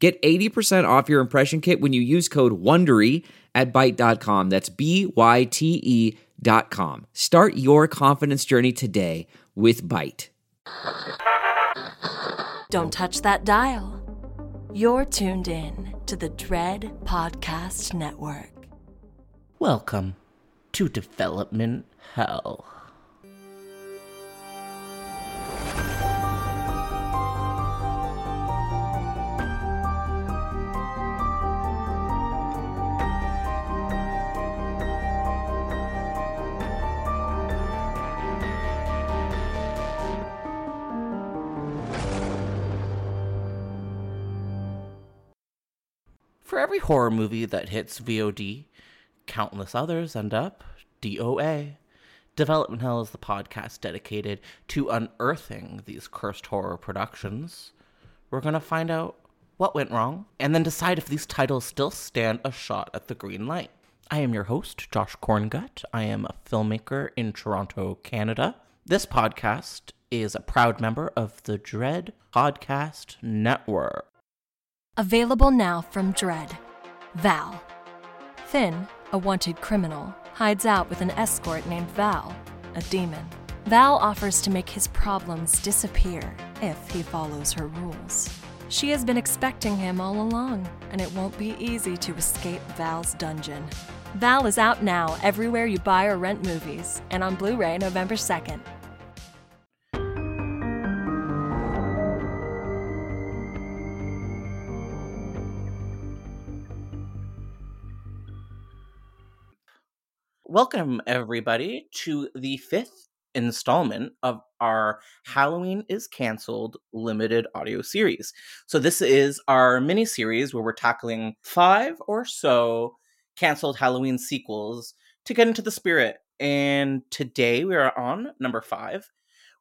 Get 80% off your impression kit when you use code WONDERY at Byte.com. That's B Y T E dot com. Start your confidence journey today with Byte. Don't touch that dial. You're tuned in to the Dread Podcast Network. Welcome to Development Hell. For every horror movie that hits VOD, countless others end up DOA. Development Hell is the podcast dedicated to unearthing these cursed horror productions. We're going to find out what went wrong and then decide if these titles still stand a shot at the green light. I am your host, Josh Korngut. I am a filmmaker in Toronto, Canada. This podcast is a proud member of the Dread Podcast Network. Available now from Dread. Val. Finn, a wanted criminal, hides out with an escort named Val, a demon. Val offers to make his problems disappear if he follows her rules. She has been expecting him all along, and it won't be easy to escape Val's dungeon. Val is out now everywhere you buy or rent movies, and on Blu ray November 2nd. Welcome, everybody, to the fifth installment of our Halloween is Cancelled limited audio series. So, this is our mini series where we're tackling five or so canceled Halloween sequels to get into the spirit. And today we are on number five.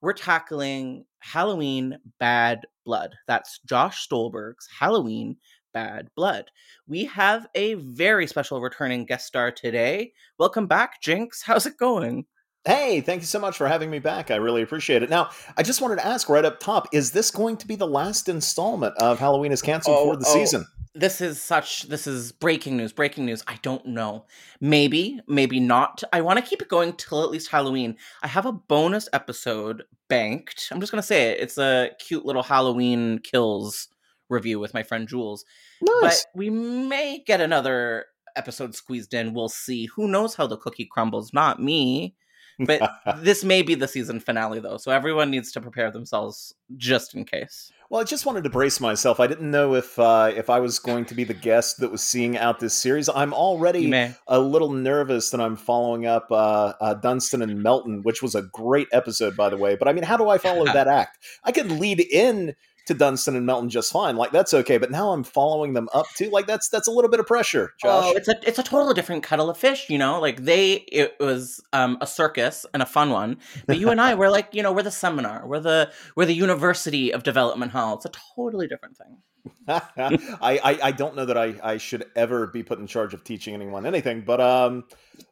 We're tackling Halloween Bad Blood. That's Josh Stolberg's Halloween Bad Blood. We have a very special returning guest star today. Welcome back, Jinx. How's it going? Hey, thank you so much for having me back. I really appreciate it. Now, I just wanted to ask right up top is this going to be the last installment of Halloween is Canceled Oh, for the oh. season? This is such this is breaking news, breaking news. I don't know. Maybe, maybe not. I want to keep it going till at least Halloween. I have a bonus episode banked. I'm just going to say it. It's a cute little Halloween kills review with my friend Jules. Nice. But we may get another episode squeezed in. We'll see. Who knows how the cookie crumbles? Not me. but this may be the season finale though, so everyone needs to prepare themselves just in case. Well, I just wanted to brace myself. I didn't know if uh, if I was going to be the guest that was seeing out this series. I'm already a little nervous that I'm following up uh, uh, Dunstan and Melton, which was a great episode, by the way. But I mean, how do I follow that act? I could lead in to Dunstan and Melton just fine. Like that's okay. But now I'm following them up too. Like that's that's a little bit of pressure, Josh. Oh, it's a it's a totally different kettle of fish. You know, like they it was um, a circus and a fun one. But you and I, we're like you know we're the seminar, we're the we're the University of Development Hell. It's a totally different thing. I, I, I don't know that I I should ever be put in charge of teaching anyone anything, but um,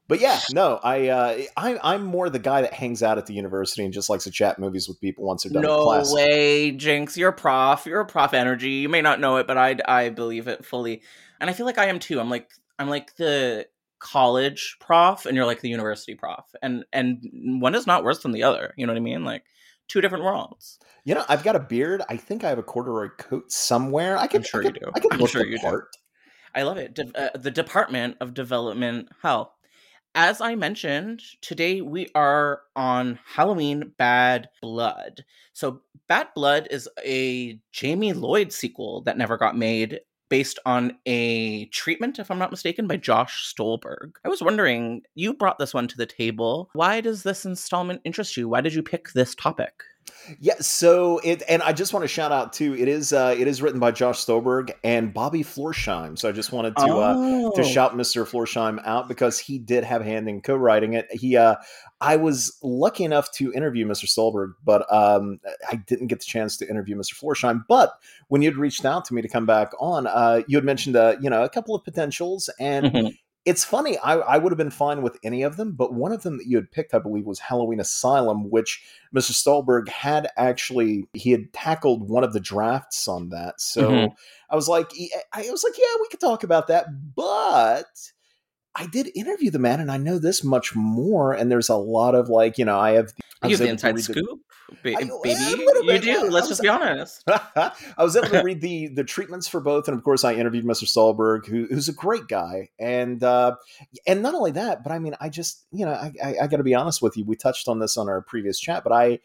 but yeah, no, I uh, I I'm more the guy that hangs out at the university and just likes to chat movies with people once they're done. No class. way, Jinx, you're a prof. You're a prof energy. You may not know it, but I I believe it fully, and I feel like I am too. I'm like I'm like the college prof, and you're like the university prof, and and one is not worse than the other. You know what I mean? Like two different worlds. You know, I've got a beard. I think I have a corduroy coat somewhere. I can I'm sure I you do. I can I'm look sure the you part. do. I love it. De- uh, the Department of Development Hell. As I mentioned, today we are on Halloween Bad Blood. So, Bad Blood is a Jamie Lloyd sequel that never got made based on a treatment, if I'm not mistaken, by Josh Stolberg. I was wondering, you brought this one to the table. Why does this installment interest you? Why did you pick this topic? Yeah, so it and I just want to shout out too. It is uh it is written by Josh Stolberg and Bobby Florsheim. So I just wanted to Oh. uh to shout Mr. Florsheim out because he did have a hand in co-writing it. He uh I was lucky enough to interview Mr. Stolberg, but um I didn't get the chance to interview Mr. Florsheim. But when you'd reached out to me to come back on, uh you had mentioned uh, you know, a couple of potentials and Mhm. It's funny. I, I would have been fine with any of them, but one of them that you had picked, I believe, was Halloween Asylum, which Mr. Stolberg had actually he had tackled one of the drafts on that. So Mhm. I was like, I was like, yeah, we could talk about that, but I did interview the man, and I know this much more. And there's a lot of like, you know, I have I You have the inside read the- scoop, ba- I- baby. You do. Let's was- just be honest. I was able to read the the treatments for both, and of course, I interviewed Mr. Stolberg, who, who's a great guy, and uh, and not only that, but I mean, I just you know, I, I, I got to be honest with you. We touched on this on our previous chat, but I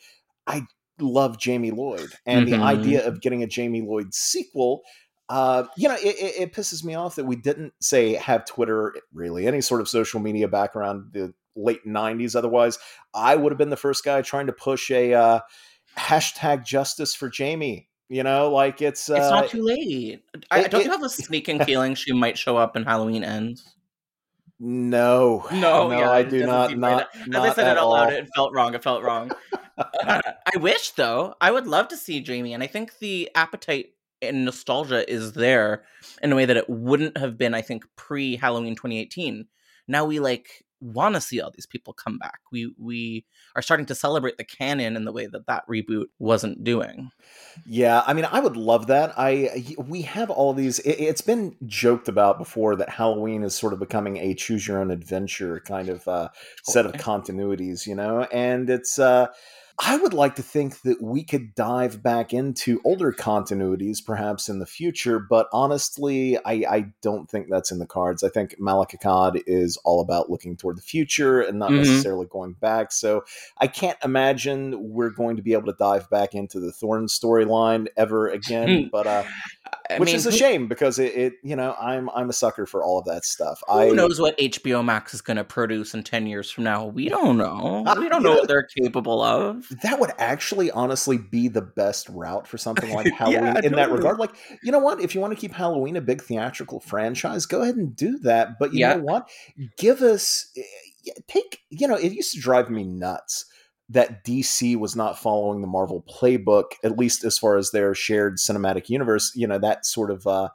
I love Jamie Lloyd, and the Mhm. idea of getting a Jamie Lloyd sequel. Uh, you know, it, it, it pisses me off that we didn't say have Twitter really any sort of social media background the late '90s. Otherwise, I would have been the first guy trying to push a uh, hashtag justice for Jamie. You know, like it's uh, It's not too late. I, it- don't you have a sneaking feeling she might show up in Halloween Ends? no, No, no, yeah, I do doesn't not. seem Not. As I said at it out loud, all. it felt wrong. It felt wrong. I wish, though, I would love to see Jamie, and I think the appetite and nostalgia is there in a way that it wouldn't have been, I think, pre Halloween 2018. Now we like want to see all these people come back. We we are starting to celebrate the canon in the way that that reboot wasn't doing. Yeah, I mean, I would love that. I we have all these. It, it's been joked about before that Halloween is sort of becoming a choose your own adventure kind of uh, set of continuities, you know, and it's. uh I would like to think that we could dive back into older continuities perhaps in the future, but honestly, I, I don't think that's in the cards. I think Malek Akkad is all about looking toward the future and not Mhm. necessarily going back. So I can't imagine we're going to be able to dive back into the Thorn storyline ever again. but uh, I which mean, is a shame because it, it, you know, I'm I'm a sucker for all of that stuff. Who I knows what HBO Max is going to produce in 10 years from now? We don't know. We don't know what they're capable of. that would actually honestly be the best route for something like Yeah, Halloween in that regard. Like, you know what? If you want to keep Halloween a big theatrical franchise, go ahead and do that. But you Yeah. know what? Give us eh, take, you know, it used to drive me nuts that DC was not following the Marvel playbook, at least as far as their shared cinematic universe, you know, that sort of uh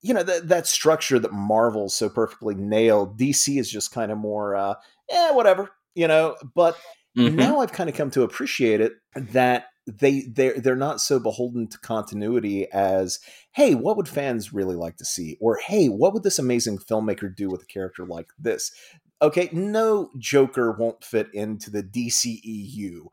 you know, that that structure that Marvel so perfectly nailed. DC is just kind of more uh eh, whatever, you know, but Mhm. now I've kind of come to appreciate it that they they're they're not so beholden to continuity as hey what would fans really like to see or hey what would this amazing filmmaker do with a character like this Okay, no Joker won't fit into the DCEU,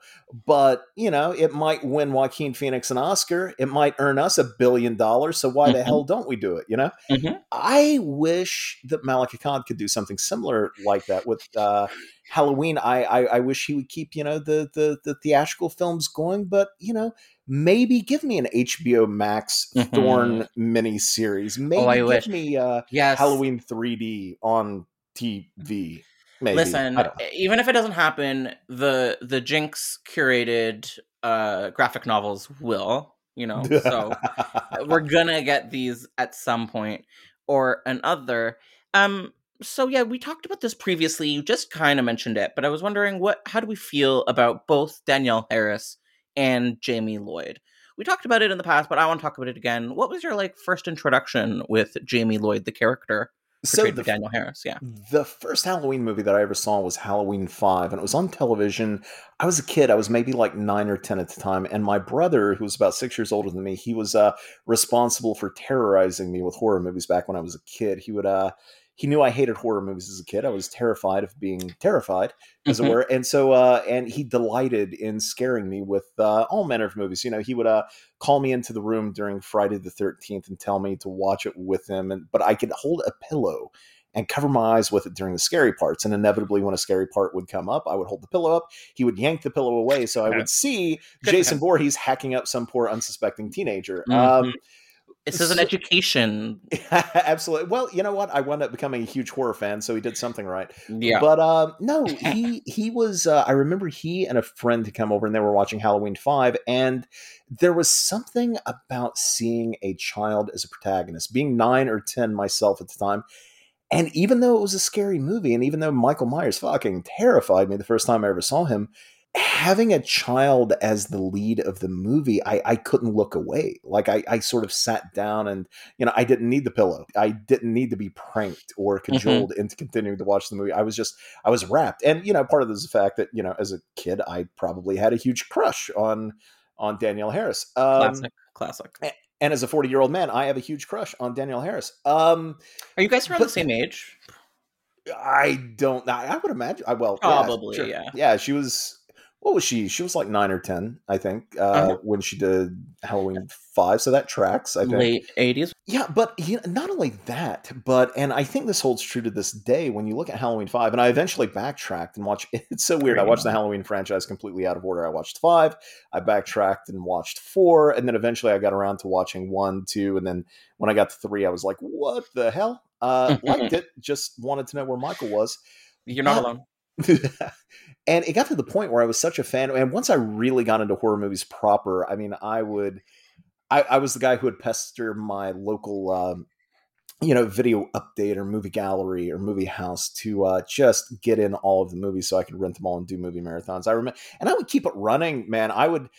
but you know, it might win Joaquin Phoenix an Oscar. It might earn us a billion dollars. So why mm-hmm. the hell don't we do it? You know, mm-hmm. I wish that Malek Akkad could do something similar like that with uh, Halloween. I, I, I wish he would keep you know the the the theatrical films going, but you know. Maybe give me an HBO Max mm-hmm. Thorn mini series. Oh, maybe oh, give wish. me uh, yes. Halloween 3D on TV. Maybe. Listen, even if it doesn't happen, the the Jinx curated uh, graphic novels will, you know. So we're gonna get these at some point or another. Um. So yeah, we talked about this previously. You just kind of mentioned it, but I was wondering what how do we feel about both Danielle Harris and Jamie Lloyd? We talked about it in the past, but I want to talk about it again. What was your like first introduction with Jamie Lloyd, the character? So the, Danielle Harris, yeah. The first Halloween movie that I ever saw was Halloween Five, and it was on television. I was a kid; I was maybe like nine or ten at the time, and my brother, who was about six years older than me, he was uh, responsible for terrorizing me with horror movies back when I was a kid. He would uh, he knew I hated horror movies as a kid. I was terrified of being terrified, as mm-hmm. it were. And so, uh, and he delighted in scaring me with uh, all manner of movies. You know, he would uh, call me into the room during Friday the Thirteenth and tell me to watch it with him, and but I could hold a pillow and cover my eyes with it during the scary parts. And inevitably, when a scary part would come up, I would hold the pillow up. He would yank the pillow away, so I would see Jason Voorhees hacking up some poor unsuspecting teenager. Mm-hmm. Um, this is an education. Absolutely. Well, you know what? I wound up becoming a huge horror fan, so he did something right. Yeah. But uh, no, he he was. Uh, I remember he and a friend had come over, and they were watching Halloween Five, and there was something about seeing a child as a protagonist. Being nine or ten myself at the time, and even though it was a scary movie, and even though Michael Myers fucking terrified me the first time I ever saw him, having a child as the lead of the movie, I, I couldn't look away. Like I, I sort of sat down and, you know, I didn't need the pillow. I didn't need to be pranked or mm-hmm. cajoled mm-hmm. into continuing to watch the movie. I was just, I was wrapped. And, you know, part of this is the fact that, you know, as a kid, I probably had a huge crush on, on Danielle Harris. Um, classic, classic. And, and as a 40 year old man, I have a huge crush on Danielle Harris. Um, Are you guys around but, the same age? I don't. I, I would imagine. I well, probably, yeah, sure. yeah. Yeah, she was what was she? She was like nine or ten, I think, uh, uh-huh. when she did Halloween five. So that tracks. I think late eighties. Yeah, but you know, not only that, but and I think this holds true to this day. When you look at Halloween five, and I eventually backtracked and watched. It's so weird. I watched the Halloween franchise completely out of order. I watched five, I backtracked and watched four, and then eventually I got around to watching one, two, and then when I got to three, I was like, "What the hell?" Uh, liked it. Just wanted to know where Michael was. You're not alone. and it got to the point where I was such a fan. And once I really got into horror movies proper, I mean, I would, I, I was the guy who would pester my local, um, you know, video update or movie gallery or movie house to uh, just get in all of the movies so I could rent them all and do movie marathons. I remember, and I would keep it running, man. I would,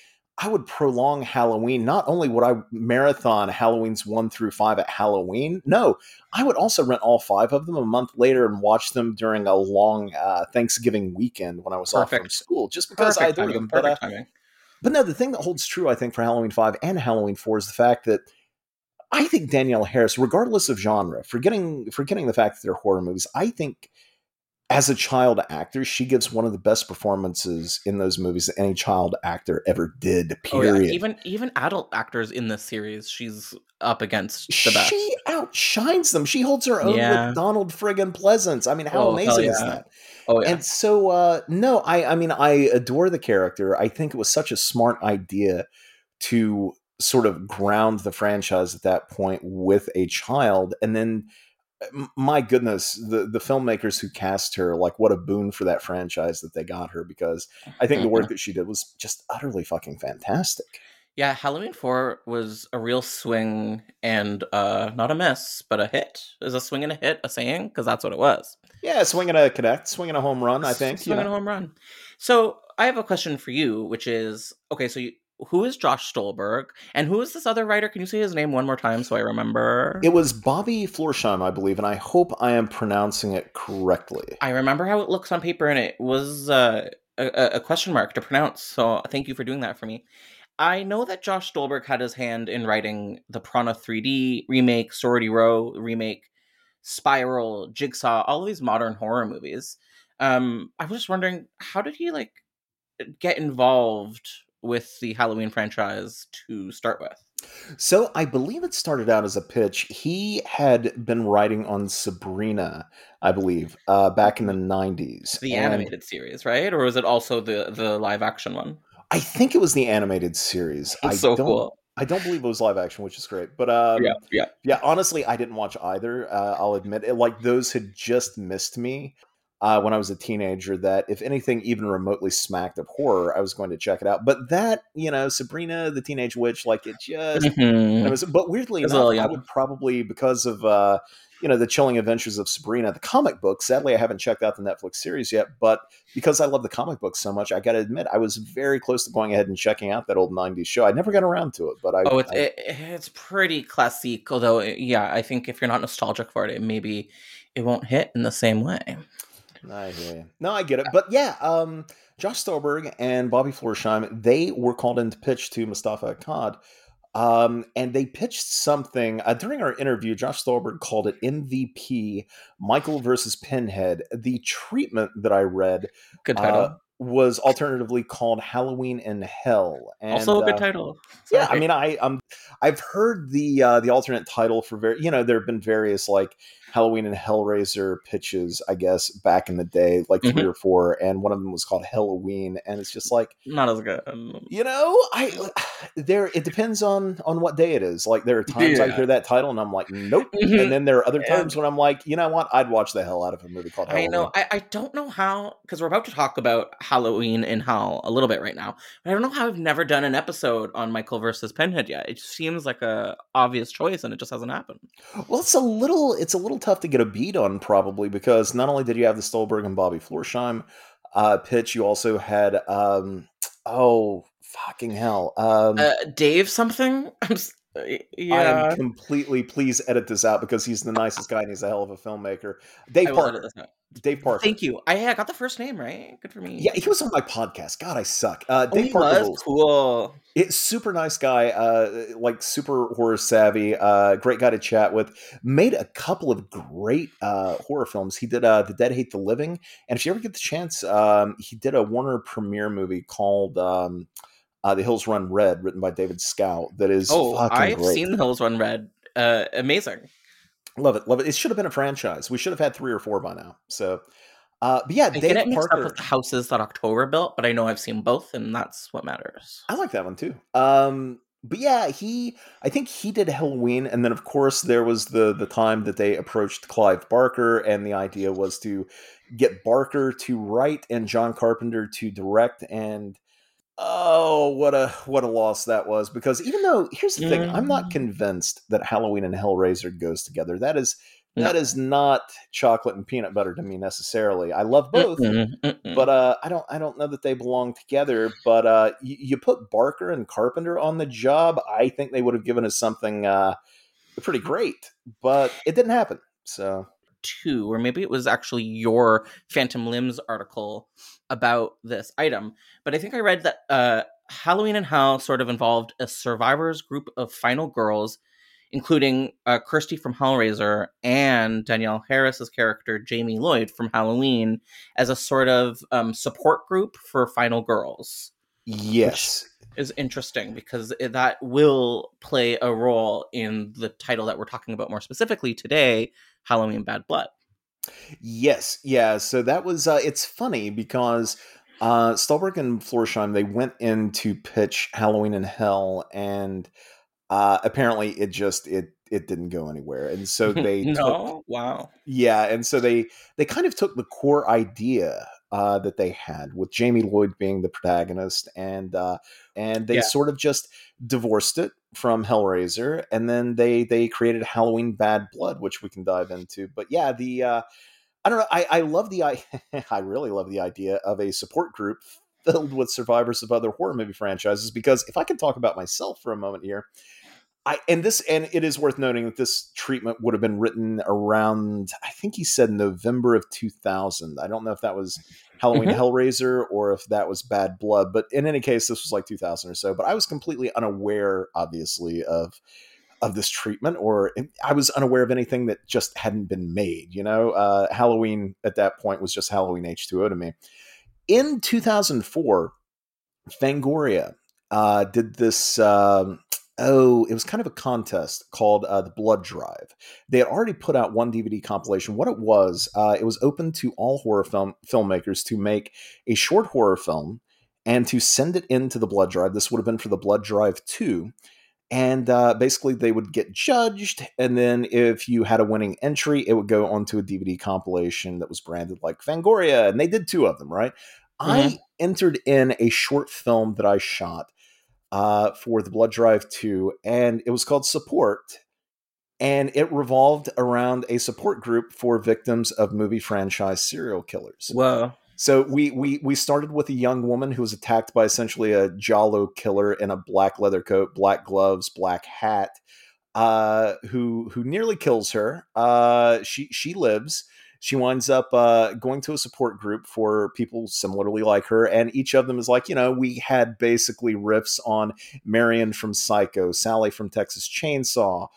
I would prolong Halloween. Not only would I marathon Halloween's one through five at Halloween, no, I would also rent all five of them a month later and watch them during a long uh, Thanksgiving weekend when I was Perfect. off from school, just because Perfect I adored them. But, uh, but no, the thing that holds true, I think, for Halloween five and Halloween four is the fact that I think Danielle Harris, regardless of genre, forgetting forgetting the fact that they're horror movies, I think as a child actor, she gives one of the best performances in those movies that any child actor ever did. Period. Oh, yeah. Even even adult actors in this series, she's up against the best. She outshines them. She holds her own yeah. with Donald friggin' Pleasence. I mean, how oh, amazing yeah. is that? Oh yeah. And so, uh, no, I I mean, I adore the character. I think it was such a smart idea to sort of ground the franchise at that point with a child, and then my goodness, the the filmmakers who cast her, like what a boon for that franchise that they got her because I think the work mm-hmm. that she did was just utterly fucking fantastic. Yeah, Halloween 4 was a real swing and uh not a miss, but a hit. Is a swing and a hit a saying? Because that's what it was. Yeah, swinging a connect, swinging a home run, I think. Swinging you know? a home run. So I have a question for you, which is okay, so you, who is Josh Stolberg and who is this other writer? Can you say his name one more time so I remember? It was Bobby Florsheim, I believe, and I hope I am pronouncing it correctly. I remember how it looks on paper, and it was uh, a, a, question mark to pronounce. So thank you for doing that for me. I know that Josh Stolberg had his hand in writing the Piranha 3D remake, Sorority Row remake, Spiral, Jigsaw, all of these modern horror movies. Um, I was just wondering, how did he like get involved with the Halloween franchise to start with? So I believe it started out as a pitch. He had been writing on Sabrina, I believe, uh, back in the nineties. The animated series, right? Or was it also the the live action one? I think it was the animated series. It's I so don't, cool. I don't believe it was live action, which is great. But um, yeah, yeah. yeah. Honestly, I didn't watch either. Uh, I'll admit, it, like those had just missed me uh, when I was a teenager. That if anything even remotely smacked of horror, I was going to check it out. But that, you know, Sabrina the Teenage Witch, like it just. Mhm. it was, but weirdly enough, I would probably because of. Uh, you know the chilling adventures of sabrina the comic book sadly i haven't checked out the netflix series yet but because i love the comic book so much i gotta admit i was very close to going ahead and checking out that old 90s show i never got around to it but i Oh, it's I- it, it's pretty classic. Although, yeah, I think if you're not nostalgic for it, it maybe it won't hit in the same way. I hear you. No, I get it. But yeah, um, Josh Stolberg and Bobby Florsheim, they were called in to pitch to Moustapha Akkad. Um, and they pitched something uh, during our interview. Josh Stolberg called it MVP Michael versus Pinhead. The treatment that I read Good title. uh, was alternatively called Halloween in Hell. And, also a good uh, title. yeah, I mean, I um, I've heard the uh, the alternate title for very, you know, there have been various like Halloween and Hellraiser pitches, I guess, back in the day, like 3 Mhm. or four, and one of them was called Halloween, and it's just like, not as good. you know, I there it depends on on what day it is. Like there are times I hear that title and I'm like, nope, Mhm. and then there are other And- times when I'm like, you know what, I'd watch the hell out of a movie called I know. I, I don't know how because we're about to talk about Halloween in Hell a little bit right now. But I don't know how I've never done an episode on Michael versus Pinhead yet. It seems like a obvious choice, and it just hasn't happened. Well, it's a little it's a little tough to get a beat on probably because not only did you have the Stolberg and Bobby Florsheim uh, pitch, you also had um, oh fucking hell, um, Uh, Dave something. I'm uh, I am completely please edit this out because he's the nicest guy and he's a hell of a filmmaker. Dave I Parker. Dave Parker. Thank you. I, I got the first name right. Good for me. Yeah, he was on my podcast. God, I suck. Uh, Oh, Dave he Parker was cool. It's super nice guy, uh, like super horror savvy, uh, great guy to chat with. Made a couple of great uh, horror films. He did uh, The Dead Hate the Living, and if you ever get the chance, um, he did a Warner premiere movie called um, uh, The Hills Run Red, written by David Schow. That is Oh, I've great. seen The Hills Run Red. Uh, amazing. Love it, love it. It should have been a franchise. We should have had three or four by now. So, uh, but yeah, I Dave get it mixed Parker. up with the houses that October built, but I know I've seen both, and that's what matters. I like that one too. Um, but yeah, he I think he did Halloween, and then of course there was the the time that they approached Clive Barker, and the idea was to get Barker to write and John Carpenter to direct, and oh, what a what a loss that was! Because even though here's the thing, I'm not Mm. convinced that Halloween and Hellraiser goes together. That is No. that is not chocolate and peanut butter to me necessarily. I love both Mm-mm, mm-mm. but uh, I don't I don't know that they belong together. But uh, you, you put Barker and Carpenter on the job, I think they would have given us something uh, pretty great. But it didn't happen. So two, or maybe it was actually your Phantom Limbs article about this item. But I think I read that uh, Halloween in Hell sort of involved a survivors group of final girls, including uh, Kirsty from Hellraiser and Danielle Harris's character Jamie Lloyd from Halloween, as a sort of um, support group for final girls. yes, Is interesting because that will play a role in the title that we're talking about more specifically today, Halloween Bad Blood. yes, yeah. So that was uh, it's funny because. Uh, Stolberg and Florsheim, they went in to pitch Halloween in Hell, and uh, apparently it just it it didn't go anywhere. And so they took, no, wow. Yeah, and so they they kind of took the core idea uh, that they had with Jamie Lloyd being the protagonist, and uh, and they Yeah. sort of just divorced it from Hellraiser, and then they they created Halloween Bad Blood, which we can dive into. But yeah, the uh, I don't know. I, I love the I I really love the idea of a support group filled with survivors of other horror movie franchises because if I can talk about myself for a moment here, I and this and it is worth noting that this treatment would have been written around I think he said November of 2000. I don't know if that was Halloween Mhm. Hellraiser or if that was Bad Blood, but in any case this was like 2000 or so, but I was completely unaware obviously of of this treatment, or I was unaware of anything that just hadn't been made. You know, uh, Halloween at that point was just Halloween H2O to me. In 2004, Fangoria uh, did this. Um, oh, it was kind of a contest called uh, the Blood Drive. They had already put out one DVD compilation. What it was, uh, it was open to all horror film filmmakers to make a short horror film and to send it into the Blood Drive. This would have been for the Blood Drive 2. And uh, basically, they would get judged. And then, if you had a winning entry, it would go onto a DVD compilation that was branded like Fangoria. And they did two of them, right? Mm-hmm. I entered in a short film that I shot uh, for the Blood Drive 2, and it was called Support. And it revolved around a support group for victims of movie franchise serial killers. Wow. So we we we started with a young woman who was attacked by essentially a giallo killer in a black leather coat, black gloves, black hat, uh, who who nearly kills her. Uh, she she lives. She winds up uh, going to a support group for people similarly like her, and each of them is like, you know, we had basically riffs on Marion from Psycho, Sally from Texas Chainsaw,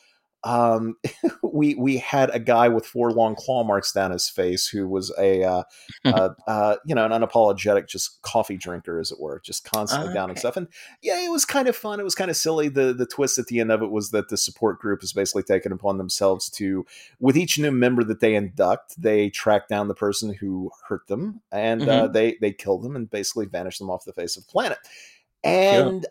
um, we we had a guy with four long claw marks down his face who was a uh, uh, uh, you know an unapologetic just coffee drinker as it were just constantly okay. downing stuff. And yeah it was kind of fun. It was kind of silly. The the twist at the end of it was that the support group is basically taken upon themselves to with each new member that they induct they track down the person who hurt them and uh, mm-hmm. they they kill them and basically vanish them off the face of the planet. And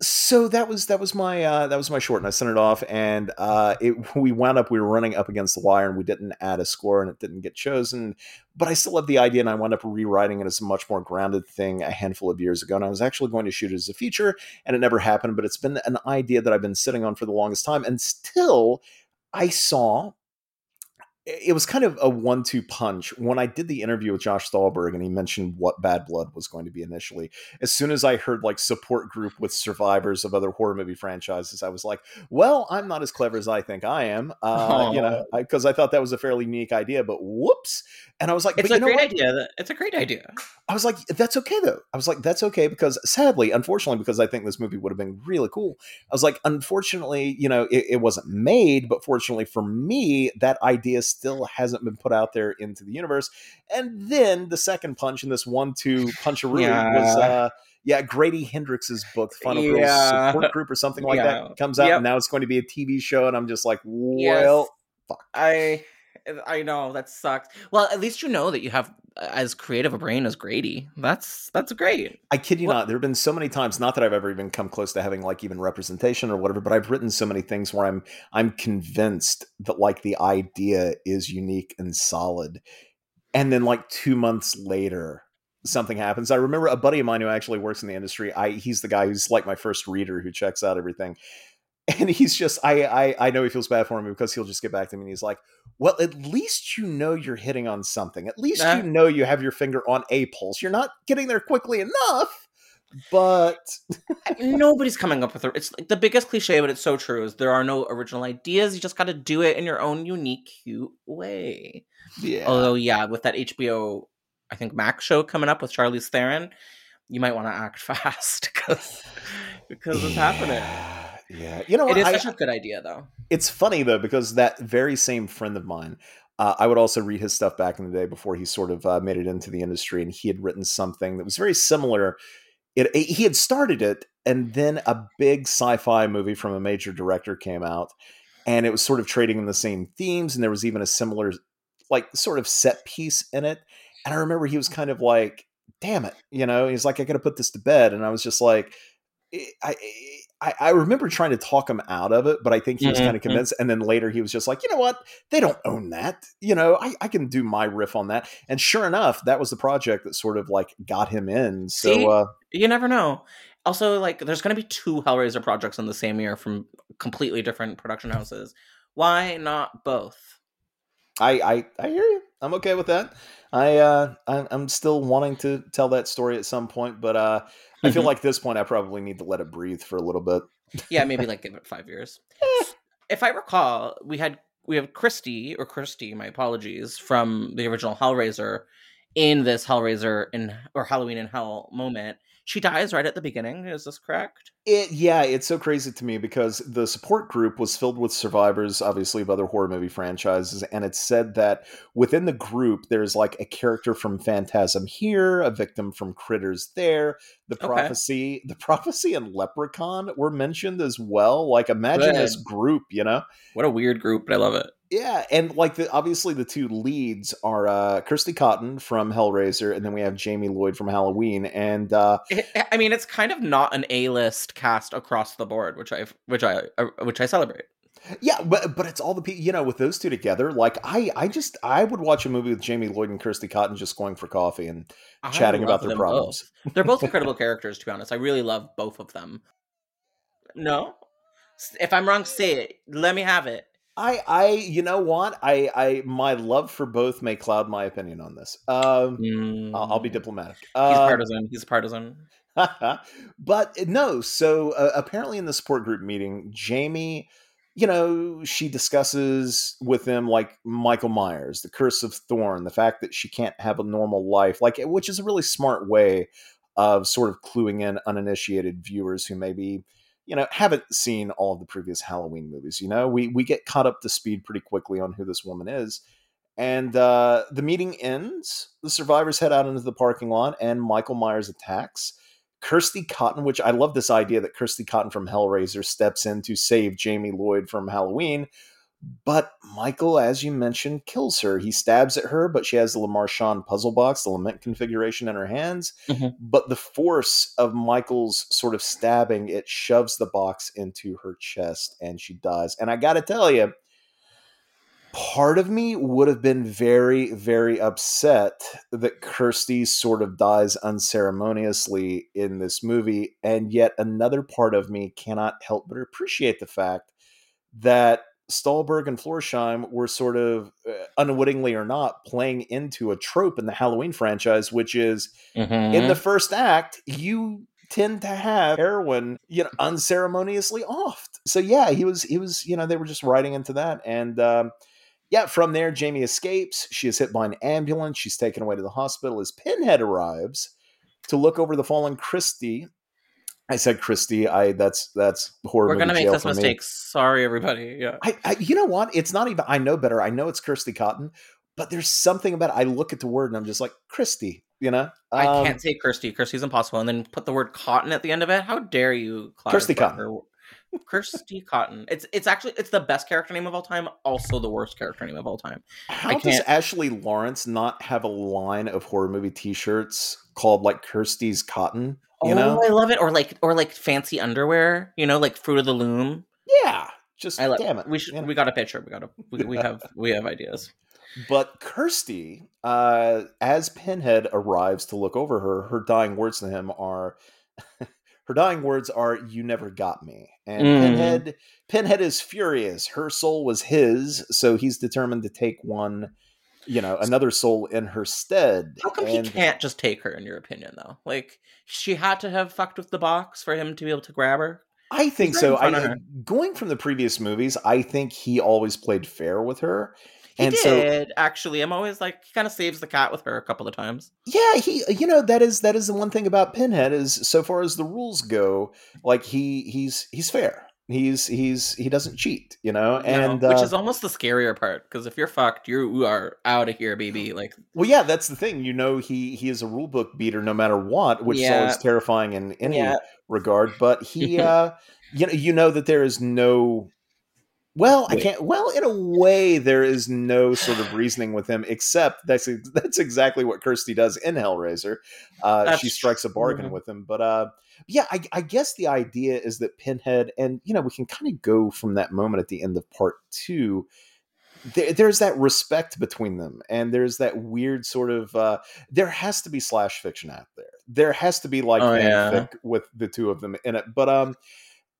so that was that was my uh, that was my short, and I sent it off, and uh, it we wound up we were running up against the wire, and we didn't add a score, and it didn't get chosen. But I still have the idea, and I wound up rewriting it as a much more grounded thing a handful of years ago. And I was actually going to shoot it as a feature, and it never happened. But it's been an idea that I've been sitting on for the longest time, and still I saw it was kind of a one-two punch when I did the interview with Josh Stolberg and he mentioned what Bad Blood was going to be initially. As soon as I heard like support group with survivors of other horror movie franchises, I was like, "Well, I'm not as clever as I think I am," uh, you know, because I, I, thought that was a fairly unique idea. But whoops! And I was like, "It's a great what? idea. It's a great idea." I was like, "That's okay though." I was like, "That's okay," because sadly, unfortunately, because I think this movie would have been really cool. I was like, unfortunately, you know, it, it wasn't made, but fortunately for me, that idea still hasn't been put out there into the universe. And then the second punch in this one-two puncharoo yeah. was uh yeah, Grady Hendrix's book, Final yeah. Girls Support Group or something like yeah. that comes out, yep. and now it's going to be a TV show, and I'm just like, well, yes. fuck. I I know that sucks. Well, at least you know that you have uh, as creative a brain as Grady. That's that's great. I kid you what? not. There have been so many times, not that I've ever even come close to having like even representation or whatever, but I've written so many things where I'm I'm convinced that like the idea is unique and solid. And then like two months later, something happens. I remember a buddy of mine who actually works in the industry. I he's the guy who's like my first reader who checks out everything and he's just I, I i know he feels bad for me because he'll just get back to me and he's like well at least you know you're hitting on something. At least you know you have your finger on a pulse. You're not getting there quickly enough but nobody's coming up with it it's like the biggest cliche but it's so true is there are no original ideas. You just got to do it in your own unique cute way. Yeah. Although yeah with that hbo i think max show coming up with charlize theron you might want to act fast because because it's happening yeah, you know, what? it is I, such a good idea, though. It's funny though because that very same friend of mine, uh, I would also read his stuff back in the day before he sort of uh, made it into the industry, and he had written something that was very similar. It, it, he had started it, and then a big sci-fi movie from a major director came out, and it was sort of trading in the same themes, and there was even a similar, like, sort of set piece in it. And I remember he was kind of like, "Damn it," you know, he's like, "I got to put this to bed," and I was just like, I, I, I, remember trying to talk him out of it, but I think he was mm-hmm. kind of convinced. And then later he was just like, you know what? They don't own that. You know, I, I can do my riff on that. And sure enough, that was the project that sort of like got him in. So See, uh, you never know. Also, like, there's going to be two Hellraiser projects in the same year from completely different production houses. Why not both? I, I, I hear you. I'm okay with that. I, uh, I'm still wanting to tell that story at some point, but uh, I feel mm-hmm. like this point I probably need to let it breathe for a little bit. yeah, maybe like give it five years. if I recall, we had we have Christy or Christy, my apologies, from the original Hellraiser in this Hellraiser in or Halloween in Hell moment. She dies right at the beginning. Is this correct? It, yeah, it's so crazy to me because the support group was filled with survivors, obviously, of other horror movie franchises. And it said that within the group, there's like a character from Phantasm here, a victim from Critters there. The Okay. prophecy, the prophecy and Leprechaun were mentioned as well. Like, imagine this group, you know? What a weird group, but I love it. Yeah, and like the obviously the two leads are uh Kirsty Cotton from Hellraiser, and then we have Jamie Lloyd from Halloween. And uh I- I mean, it's kind of not an A-list cast across the board, which I which I uh, which I celebrate. yeah, but but it's all the people you know with those two together. Like I I just I would watch a movie with Jamie Lloyd and Kirsty Cotton just going for coffee and I chatting about their problems. both. They're both incredible characters, to be honest. I really love both of them. No, if I'm wrong, say it. Let me have it. I I you know what I I my love for both may cloud my opinion on this. Um, I'll, I'll be Mm. diplomatic. He's Uh, partisan. He's partisan. but no, so uh, apparently in the support group meeting, Jamie, you know, she discusses with them like Michael Myers, the curse of Thorn, the fact that she can't have a normal life, like which is a really smart way of sort of cluing in uninitiated viewers who maybe you know haven't seen all of the previous Halloween movies. You know, we we get caught up to speed pretty quickly on who this woman is. And uh, the meeting ends. The survivors head out into the parking lot, and Michael Myers attacks. Kirsty Cotton, which I love this idea that Kirsty Cotton from Hellraiser steps in to save Jamie Lloyd from Halloween. But Michael, as you mentioned, kills her. He stabs at her, but she has the Le Marchand puzzle box, the lament configuration in her hands. Mhm. But the force of Michael's sort of stabbing, it shoves the box into her chest and she dies. And I got to tell you, part of me would have been very, very upset that Kirsty sort of dies unceremoniously in this movie. And yet another part of me cannot help but appreciate the fact that Stolberg and Florsheim were sort of, uh, unwittingly or not, playing into a trope in the Halloween franchise, which is in Mm-hmm. the first act, you tend to have heroine, you know, unceremoniously offed. So yeah, he was he was, you know, they were just riding into that. And um yeah, from there, Jamie escapes. She is hit by an ambulance. She's taken away to the hospital as Pinhead arrives to look over the fallen Christie. I said Christy, I that's that's horrible. We're gonna make this mistake. Sorry, everybody. Yeah. I, I, you know what? It's not even. I know better. I know it's Kirsty Cotton, but there's something about. It. I look at the word and I'm just like Christy. You know, I Um, can't say Kirsty. Kirsty's impossible. And then put the word cotton at the end of it. How dare you, Kirsty Barker? Kirsty Cotton. It's it's actually it's the best character name of all time. Also the worst character name of all time. How I does Ashley Lawrence not have a line of horror movie T-shirts called like Kirsty's Cotton? You oh, know, I love it. Or like or like fancy underwear. You know, like Fruit of the Loom. yeah. Just I love. damn it. We should. know? We got a picture. We got a. We, we have. We have ideas. But Kirsty, uh, as Pinhead arrives to look over her, her dying words to him are, her dying words are, "You never got me." And Mm. Pinhead, Pinhead is furious. Her soul was his, so he's determined to take one, you know, another soul in her stead. How come And- he can't just take her? In your opinion, though, like she had to have fucked with the box for him to be able to grab her. I think so. I going from the previous movies, I think he always played fair with her. He And so- did actually. I'm always like he kind of saves the cat with her a couple of times. Yeah, he you know that is that is the one thing about Pinhead is so far as the rules go, like he he's he's fair. He's he's he doesn't cheat, you know. And which uh, is almost the scarier part because if you're fucked, you are out of here, baby. Like well, yeah, that's the thing. You know, he he is a rule book beater no matter what, which is always terrifying in any Yeah. regard. But he, uh you know, you know that there is no. Well, I can't. Well, in a way, there is no sort of reasoning with him, except that's that's exactly what Kirsty does in Hellraiser. Uh, she strikes a bargain with him, but uh, yeah, I, I guess the idea is that Pinhead, and you know, we can kind of go from that moment at the end of part two. There, there's that respect between them, and there's that weird sort of. Uh, there has to be slash fiction out there. There has to be like Oh, yeah. with the two of them in it, but um,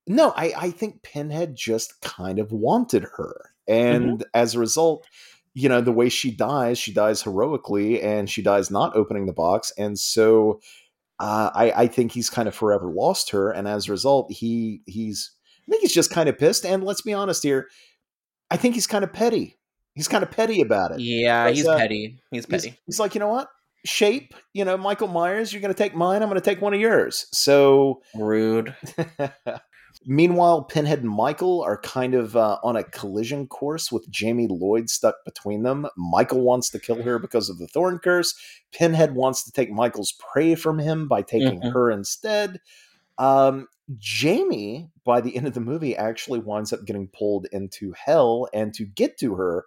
no, I, I think Pinhead just kind of wanted her. And as a result, you know, the way she dies, she dies heroically and she dies not opening the box. And so uh, I, I think he's kind of forever lost her. And as a result, he he's I think he's just kind of pissed. And let's be honest here, I think he's kind of petty. He's kind of petty about it. yeah, he's uh, petty. He's He's, petty. he's like, you know what? shape. You know, Michael Myers, you're going to take mine. I'm going to take one of yours. So rude. Meanwhile, Pinhead and Michael are kind of uh, on a collision course with Jamie Lloyd stuck between them. Michael wants to kill her because of the Thorn Curse. Pinhead wants to take Michael's prey from him by taking mm-hmm. her instead. Um, Jamie, by the end of the movie, actually winds up getting pulled into hell, and to get to her,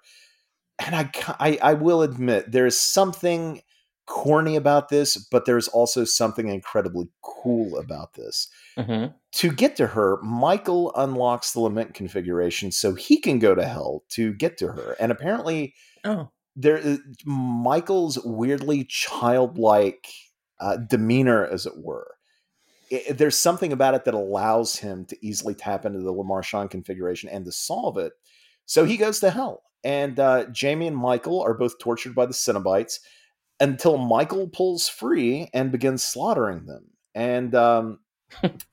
and I, I, I will admit there is something corny about this, but there's also something incredibly cool about this. Mm-hmm. To get to her, Michael unlocks the lament configuration so he can go to hell to get to her, and apparently, oh. there Michael's weirdly childlike uh, demeanor, as it were. It, there's something about it that allows him to easily tap into the Le Marchand configuration and to solve it. So he goes to hell, and uh, Jamie and Michael are both tortured by the Cenobites until Michael pulls free and begins slaughtering them. And um,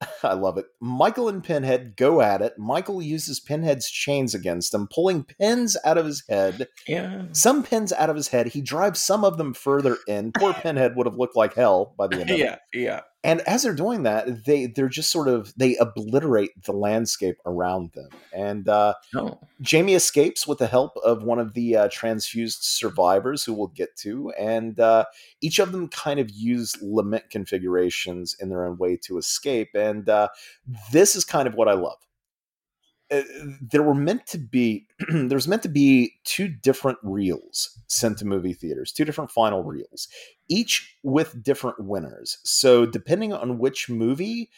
I love it. Michael and Pinhead go at it. Michael uses Pinhead's chains against him, pulling pins out of his head. Yeah. Some pins out of his head. He drives some of them further in. Poor Pinhead would have looked like hell by the end of yeah, it. Yeah, yeah. And as they're doing that, they they're just sort of they obliterate the landscape around them. And uh, oh. Jamie escapes with the help of one of the uh, transfused survivors, who we'll get to, and uh, each of them kind of use lament configurations in their own way to escape. And uh, this is kind of what I love. Uh, there were meant to be there was meant to be two different reels sent to movie theaters two different final reels each with different winners. So depending on which movie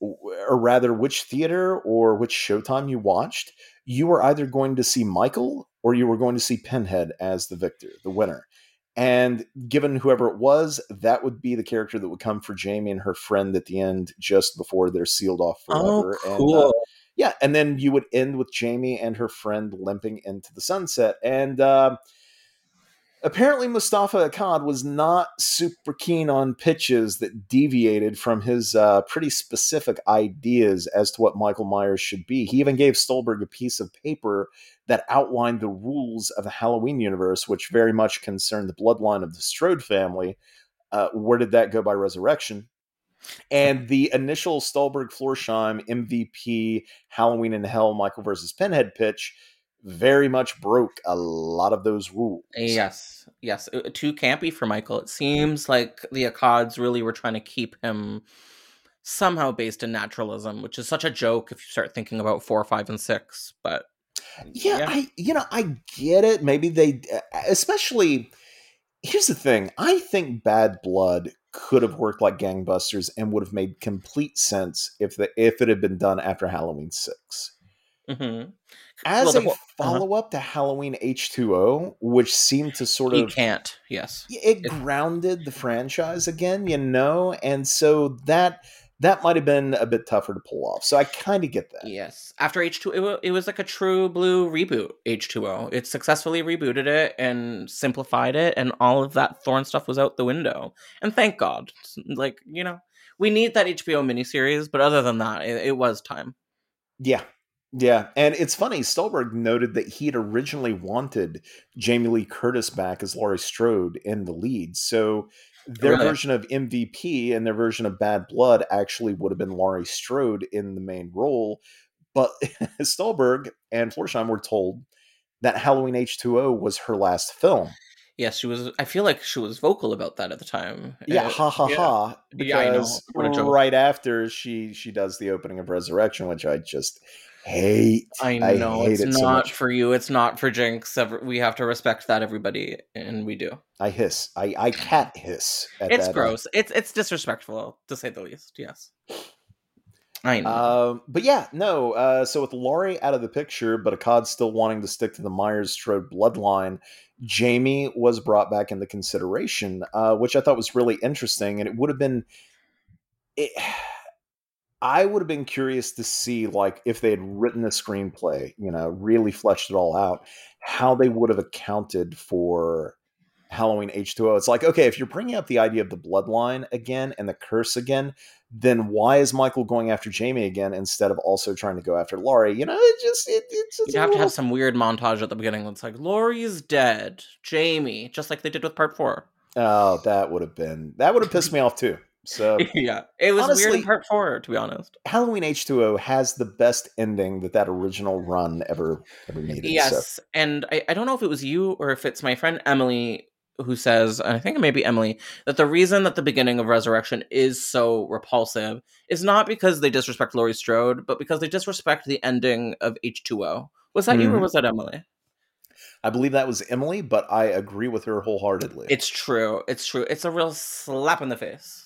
or rather which theater or which showtime you watched you were either going to see michael or you were going to see pinhead as the victor the winner. And given whoever it was that would be the character that would come for jamie and her friend at the end just before they're sealed off oh, forever. Oh, cool. and uh, yeah, and then you would end with Jamie and her friend limping into the sunset. And uh, apparently, Moustapha Akkad was not super keen on pitches that deviated from his uh, pretty specific ideas as to what Michael Myers should be. He even gave Stolberg a piece of paper that outlined the rules of the Halloween universe, which very much concerned the bloodline of the Strode family. Uh, where did that go by resurrection? And the initial Stolberg Florsheim MVP Halloween in Hell Michael versus Pinhead pitch very much broke a lot of those rules. Yes, yes. Uh, too campy for Michael. It seems like the Akkads really were trying to keep him somehow based in naturalism, which is such a joke if you start thinking about four, five, and six. But yeah, yeah. I you know I get it. Maybe they, uh, especially. Here's the thing. I think Bad Blood could have worked like gangbusters and would have made complete sense if the if it had been done after Halloween 6 mm-hmm. As well, a follow up uh-huh. to Halloween H two O, which seemed to sort of you can't yes it, it grounded the franchise again, you know, and so that that might have been a bit tougher to pull off. So I kind of get that. Yes. After H2, it, was like a true blue reboot, H2O. It successfully rebooted it and simplified it, and all of that Thorn stuff was out the window. And thank God. Like, you know, we need that HBO miniseries, but other than that, it, it was time. Yeah. Yeah, and it's funny. Stolberg noted that he had originally wanted Jamie Lee Curtis back as Laurie Strode in the lead. So their really? version of MVP and their version of Bad Blood actually would have been Laurie Strode in the main role. But Stolberg and Florsheim were told that Halloween H2O was her last film. Yeah, she was. I feel like she was vocal about that at the time. Yeah, uh, ha ha yeah. ha. Because yeah, right after she she does the opening of Resurrection, which I just hate. I know I it's it not so for you. It's not for Jinx. We have to respect that, everybody, and we do. I hiss. I I cat hiss. it's gross. It's it's disrespectful to say the least. Yes. I know. Um, but yeah, no. Uh, so with Laurie out of the picture, but Akkad still wanting to stick to the Myers Strode bloodline, Jamie was brought back into consideration, uh, which I thought was really interesting, and it would have been. It, I would have been curious to see, like, if they had written a screenplay, you know, really fleshed it all out, how they would have accounted for Halloween H2O. It's like, okay, if you're bringing up the idea of the bloodline again and the curse again, then why is Michael going after Jamie again instead of also trying to go after Laurie? You know, it just it, it's you have little... to have some weird montage at the beginning that's like Laurie's dead, Jamie, just like they did with Part Four. Oh, that would have been that would have pissed me off too. So yeah, it was Honestly- weird in part four, to be honest. Halloween H2O has the best ending that that original run ever ever needed. Yes, So, and I, I don't know if it was you or if it's my friend Emily who says, and I think it may be Emily, that the reason that the beginning of Resurrection is so repulsive is not because they disrespect Laurie Strode, but because they disrespect the ending of H2O. Was that you or Mhm. was that Emily? I believe that was Emily, but I agree with her wholeheartedly. It's true. It's true. It's a real slap in the face.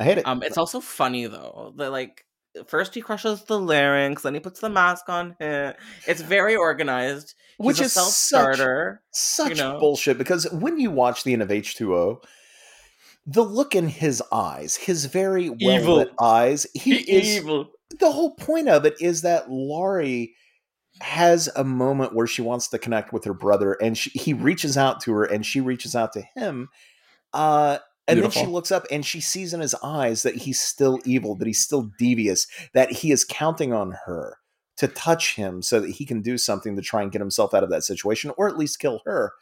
I hate it. Um, it's also funny though. that like first he crushes the larynx, then he puts the mask on him. It's very organized. He's Which is self such- starter. Such know? bullshit because when you watch the end of H2O, the look in his eyes, his very well Evil. lit eyes, he is evil. the whole point of it is that Laurie has a moment where she wants to connect with her brother and she, he reaches out to her and she reaches out to him uh and then she looks up and she sees in his eyes that he's still evil that he's still devious that he is counting on her to touch him so that he can do something to try and get himself out of that situation or at least kill her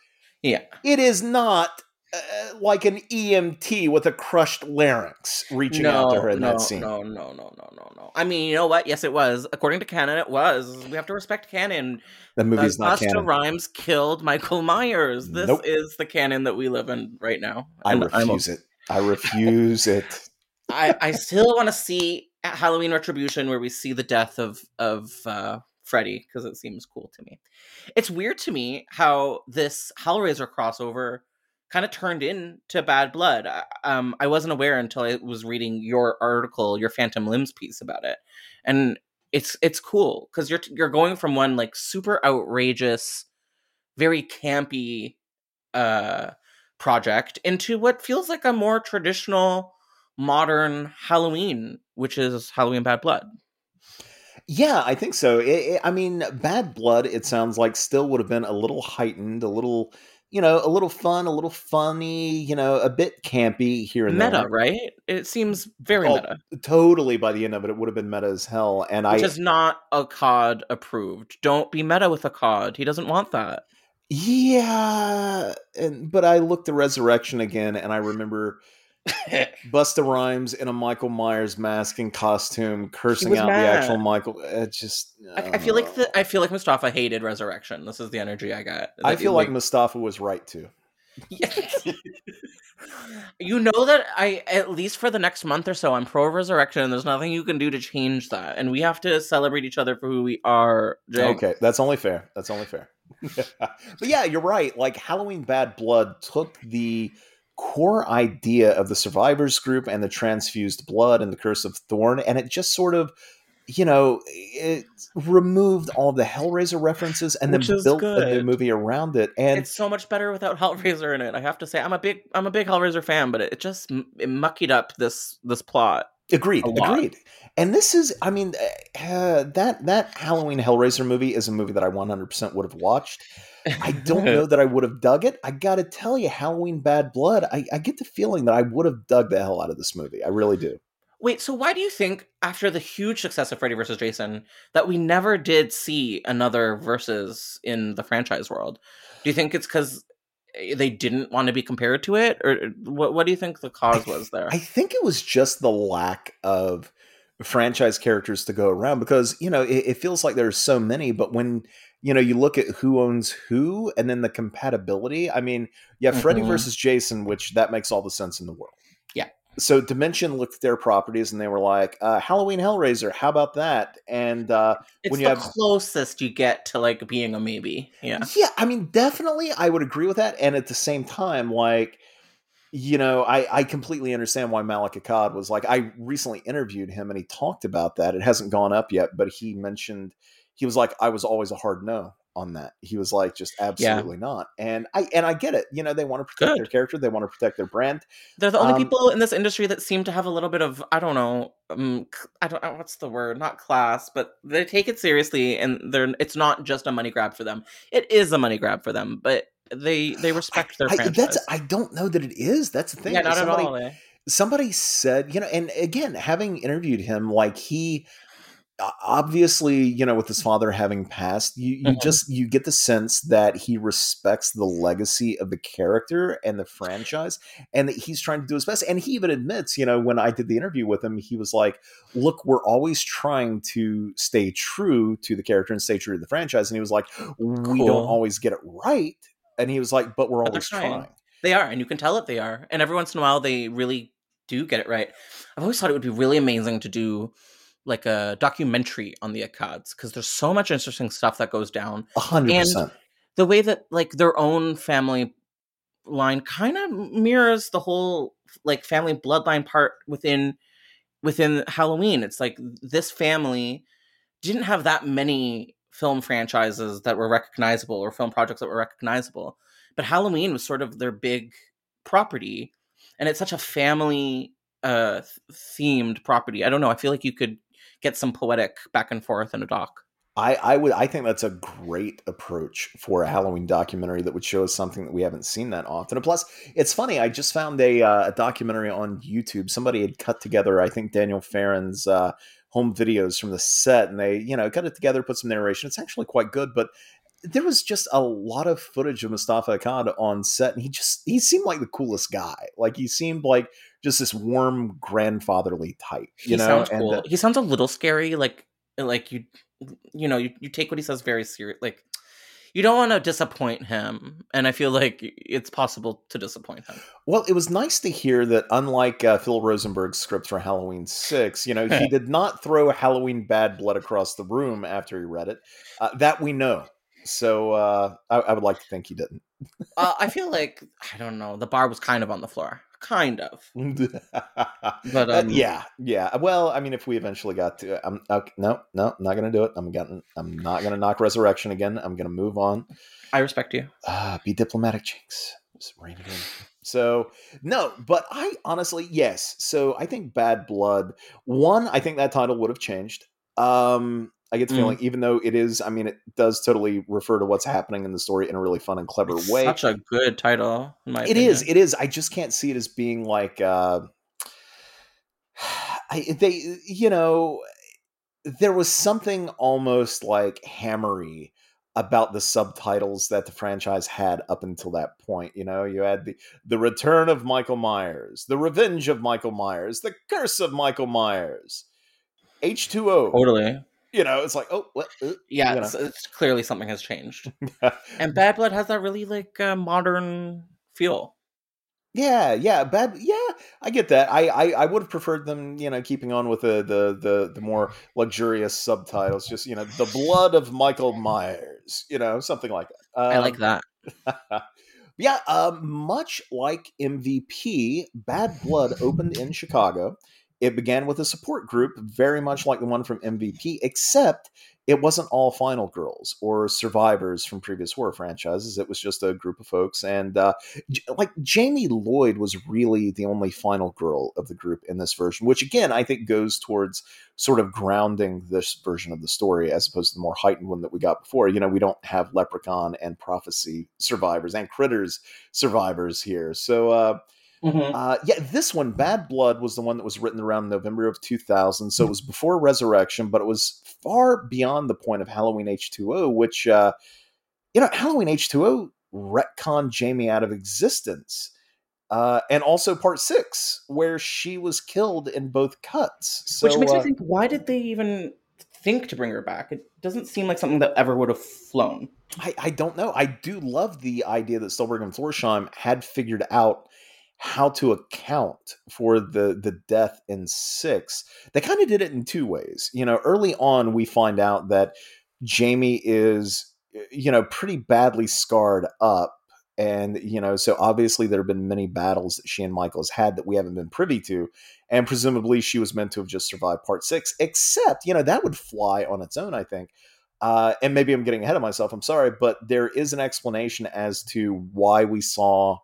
Yeah. it is not uh, like an EMT with a crushed larynx reaching out to her in no, that scene. No, no, no, no, no, no. I mean, you know what? Yes, it was. According to canon, it was. We have to respect canon. The movie's Uh, not Busta canon. Rhymes killed Michael Myers. This Nope. is the canon that we live in right now. I I'm- refuse it. I refuse it. I, I still want to see Halloween Retribution where we see the death of of uh, Freddy because it seems cool to me. It's weird to me how this Hellraiser crossover kind of turned into Bad Blood. I- Um, I wasn't aware until I was reading your article, your Phantom Limbs piece about it, and it's it's cool because you're you're going from one like super outrageous, very campy uh project into what feels like a more traditional modern Halloween, which is Halloween Bad Blood. Yeah, I think so. It, it- I mean, Bad Blood. It sounds like still would have been a little heightened, a little, you know, a little fun, a little funny, you know, a bit campy here and Meta, there. right? It seems very Oh, meta, Totally. By the end of it, it would have been meta as hell. And which I, is not Akkad approved. Don't be meta with Akkad. He doesn't want that. yeah, and but I looked at Resurrection again, and I remember Busta Rhymes in a Michael Myers mask and costume, cursing out the actual. Michael. It just, I, I feel like uh, the, I feel like Moustapha hated Resurrection. This is the energy I got. I feel like Moustapha was right too. you know that I at least for the next month or so I'm pro resurrection and there's nothing you can do to change that and we have to celebrate each other for who we are. Jay. Okay, that's only fair. That's only fair. but yeah, you're right. Like Halloween Bad Blood took the core idea of the survivors group and the transfused blood and the curse of thorn and it just sort of you know it removed all the hellraiser references and Which then built a new movie around it and it's so much better without Hellraiser in it. I have to say, I'm a big, I'm a big Hellraiser fan, but it just it muckied up this this plot. Agreed. Agreed. And this is, I mean, uh, that that Halloween Hellraiser movie is a movie that I 100% would have watched. I don't know that I would have dug it. I got to tell you, Halloween Bad Blood. I, I get the feeling that I would have dug the hell out of this movie. I really do. Wait, so why do you think after the huge success of Freddy vs. Jason that we never did see another versus in the franchise world? Do you think it's because Eh, they didn't want to be compared to it, or eh, what? What do you think the cause was there? I think it was just the lack of franchise characters to go around because you know it, it feels like there's so many, but when you know you look at who owns who and then the compatibility. I mean, you have Freddy mm-hmm. versus Jason, which that makes all the sense in the world. So Dimension looked at their properties and they were like, uh, Halloween Hellraiser, how about that? And uh, it's when the you have closest you get to like being a maybe. Yeah. yeah, I mean, definitely, I would agree with that. And at the same time, like, you know, I, I completely understand why Malek Akkad was like. I recently interviewed him, and he talked about that. It hasn't gone up yet, but he mentioned he was like, I was always a hard no on that. He was like, just absolutely not. And I and I get it. You know, they want to protect Good. their character, they want to protect their brand. They're the only Um, people in this industry that seem to have a little bit of I don't know, um, I don't know what's the word, not class, but they take it seriously, and they're it's not just a money grab for them. It is a money grab for them, but they they respect their I, franchise. that's I don't know that it is. That's the thing. yeah, not somebody, at all. eh? somebody said, you know, and again, having interviewed him, like he obviously you know with his father having passed you, you mm-hmm. just you get the sense that he respects the legacy of the character and the franchise and that he's trying to do his best and he even admits you know when i did the interview with him he was like look we're always trying to stay true to the character and stay true to the franchise and he was like we cool. don't always get it right and he was like but we're but always trying. trying they are and you can tell that they are and every once in a while they really do get it right i've always thought it would be really amazing to do like a documentary on the Akkads because there's so much interesting stuff that goes down. A hundred percent. The way that like their own family line kind of mirrors the whole like family bloodline part within within Halloween. It's like this family didn't have that many film franchises that were recognizable or film projects that were recognizable, but Halloween was sort of their big property, and it's such a family uh themed property. I don't know. I feel like you could get some poetic back and forth in a doc. I, I would I think that's a great approach for a Halloween documentary that would show us something that we haven't seen that often. And plus, it's funny. I just found a, uh, a documentary on YouTube. Somebody had cut together, I think Daniel Farrands' uh, home videos from the set, and they you know cut it together, put some narration. It's actually quite good, but there was just a lot of footage of Moustapha Akkad on set, and he just he seemed like the coolest guy. Like he seemed like just this warm grandfatherly type. You he know, sounds cool. And, uh, he sounds a little scary. Like like you you know you, you take what he says very serious. Like you don't want to disappoint him, and I feel like it's possible to disappoint him. Well, it was nice to hear that, unlike uh, Phil Rosenberg's script for Halloween Six, you know, he did not throw Halloween bad blood across the room after he read it. Uh, that we know. So uh, I, I, would like to think he didn't. Uh, I feel like I don't know. The bar was kind of on the floor kind of. but uh, um, yeah, yeah. Well, I mean, if we eventually got to, I'm okay, no, no, not gonna do it. I'm gonna, I'm not gonna knock Resurrection again. I'm gonna move on. I respect you. Uh, be diplomatic, Jinx. Just rein it in. So no, but I honestly, yes. So I think Bad Blood. One, I think that title would have changed. Um, I get the mm. feeling, even though it is, I mean, it does totally refer to what's happening in the story in a really fun and clever it's way. Such a good title. It opinion. is. It is. I just can't see it as being like, uh, I, they, you know, there was something almost like hammery about the subtitles that the franchise had up until that point. You know, you had the the return of Michael Myers, the revenge of Michael Myers, the curse of Michael Myers, H two O. Totally you know, it's like, oh, what? Uh, yeah, you know. it's, it's, clearly something has changed. and Bad Blood has that really like uh, modern feel. Yeah, yeah, bad. Yeah, I get that. I, I, I would have preferred them, you know, keeping on with the, the the the more luxurious subtitles. Just you know, the blood of Michael Myers, you know, something like that. Um, I like that. yeah, um, much like MVP, Bad Blood opened in Chicago it began with a support group, very much like the one from MVP, except it wasn't all final girls or survivors from previous horror franchises. It was just a group of folks. And uh, like Jamie Lloyd was really the only final girl of the group in this version, which again, I think goes towards sort of grounding this version of the story as opposed to the more heightened one that we got before. You know, we don't have Leprechaun and Prophecy survivors and Critters survivors here. So, uh, Mm-hmm. Uh, yeah, this one, Bad Blood, was the one that was written around November of 2000. So it was before Resurrection, but it was far beyond the point of Halloween H2O, which, uh, you know, Halloween H2O retconned Jamie out of existence. Uh, and also part six, where she was killed in both cuts. So, Which makes me uh, think, why did they even think to bring her back? It doesn't seem like something that ever would have flown. I, I don't know. I do love the idea that Stolberg and Florsheim had figured out how to account for the the death in six they kind of did it in two ways you know early on we find out that jamie is you know pretty badly scarred up and you know so obviously there have been many battles that she and michael has had that we haven't been privy to and presumably she was meant to have just survived part six except you know that would fly on its own i think uh, and maybe i'm getting ahead of myself i'm sorry but there is an explanation as to why we saw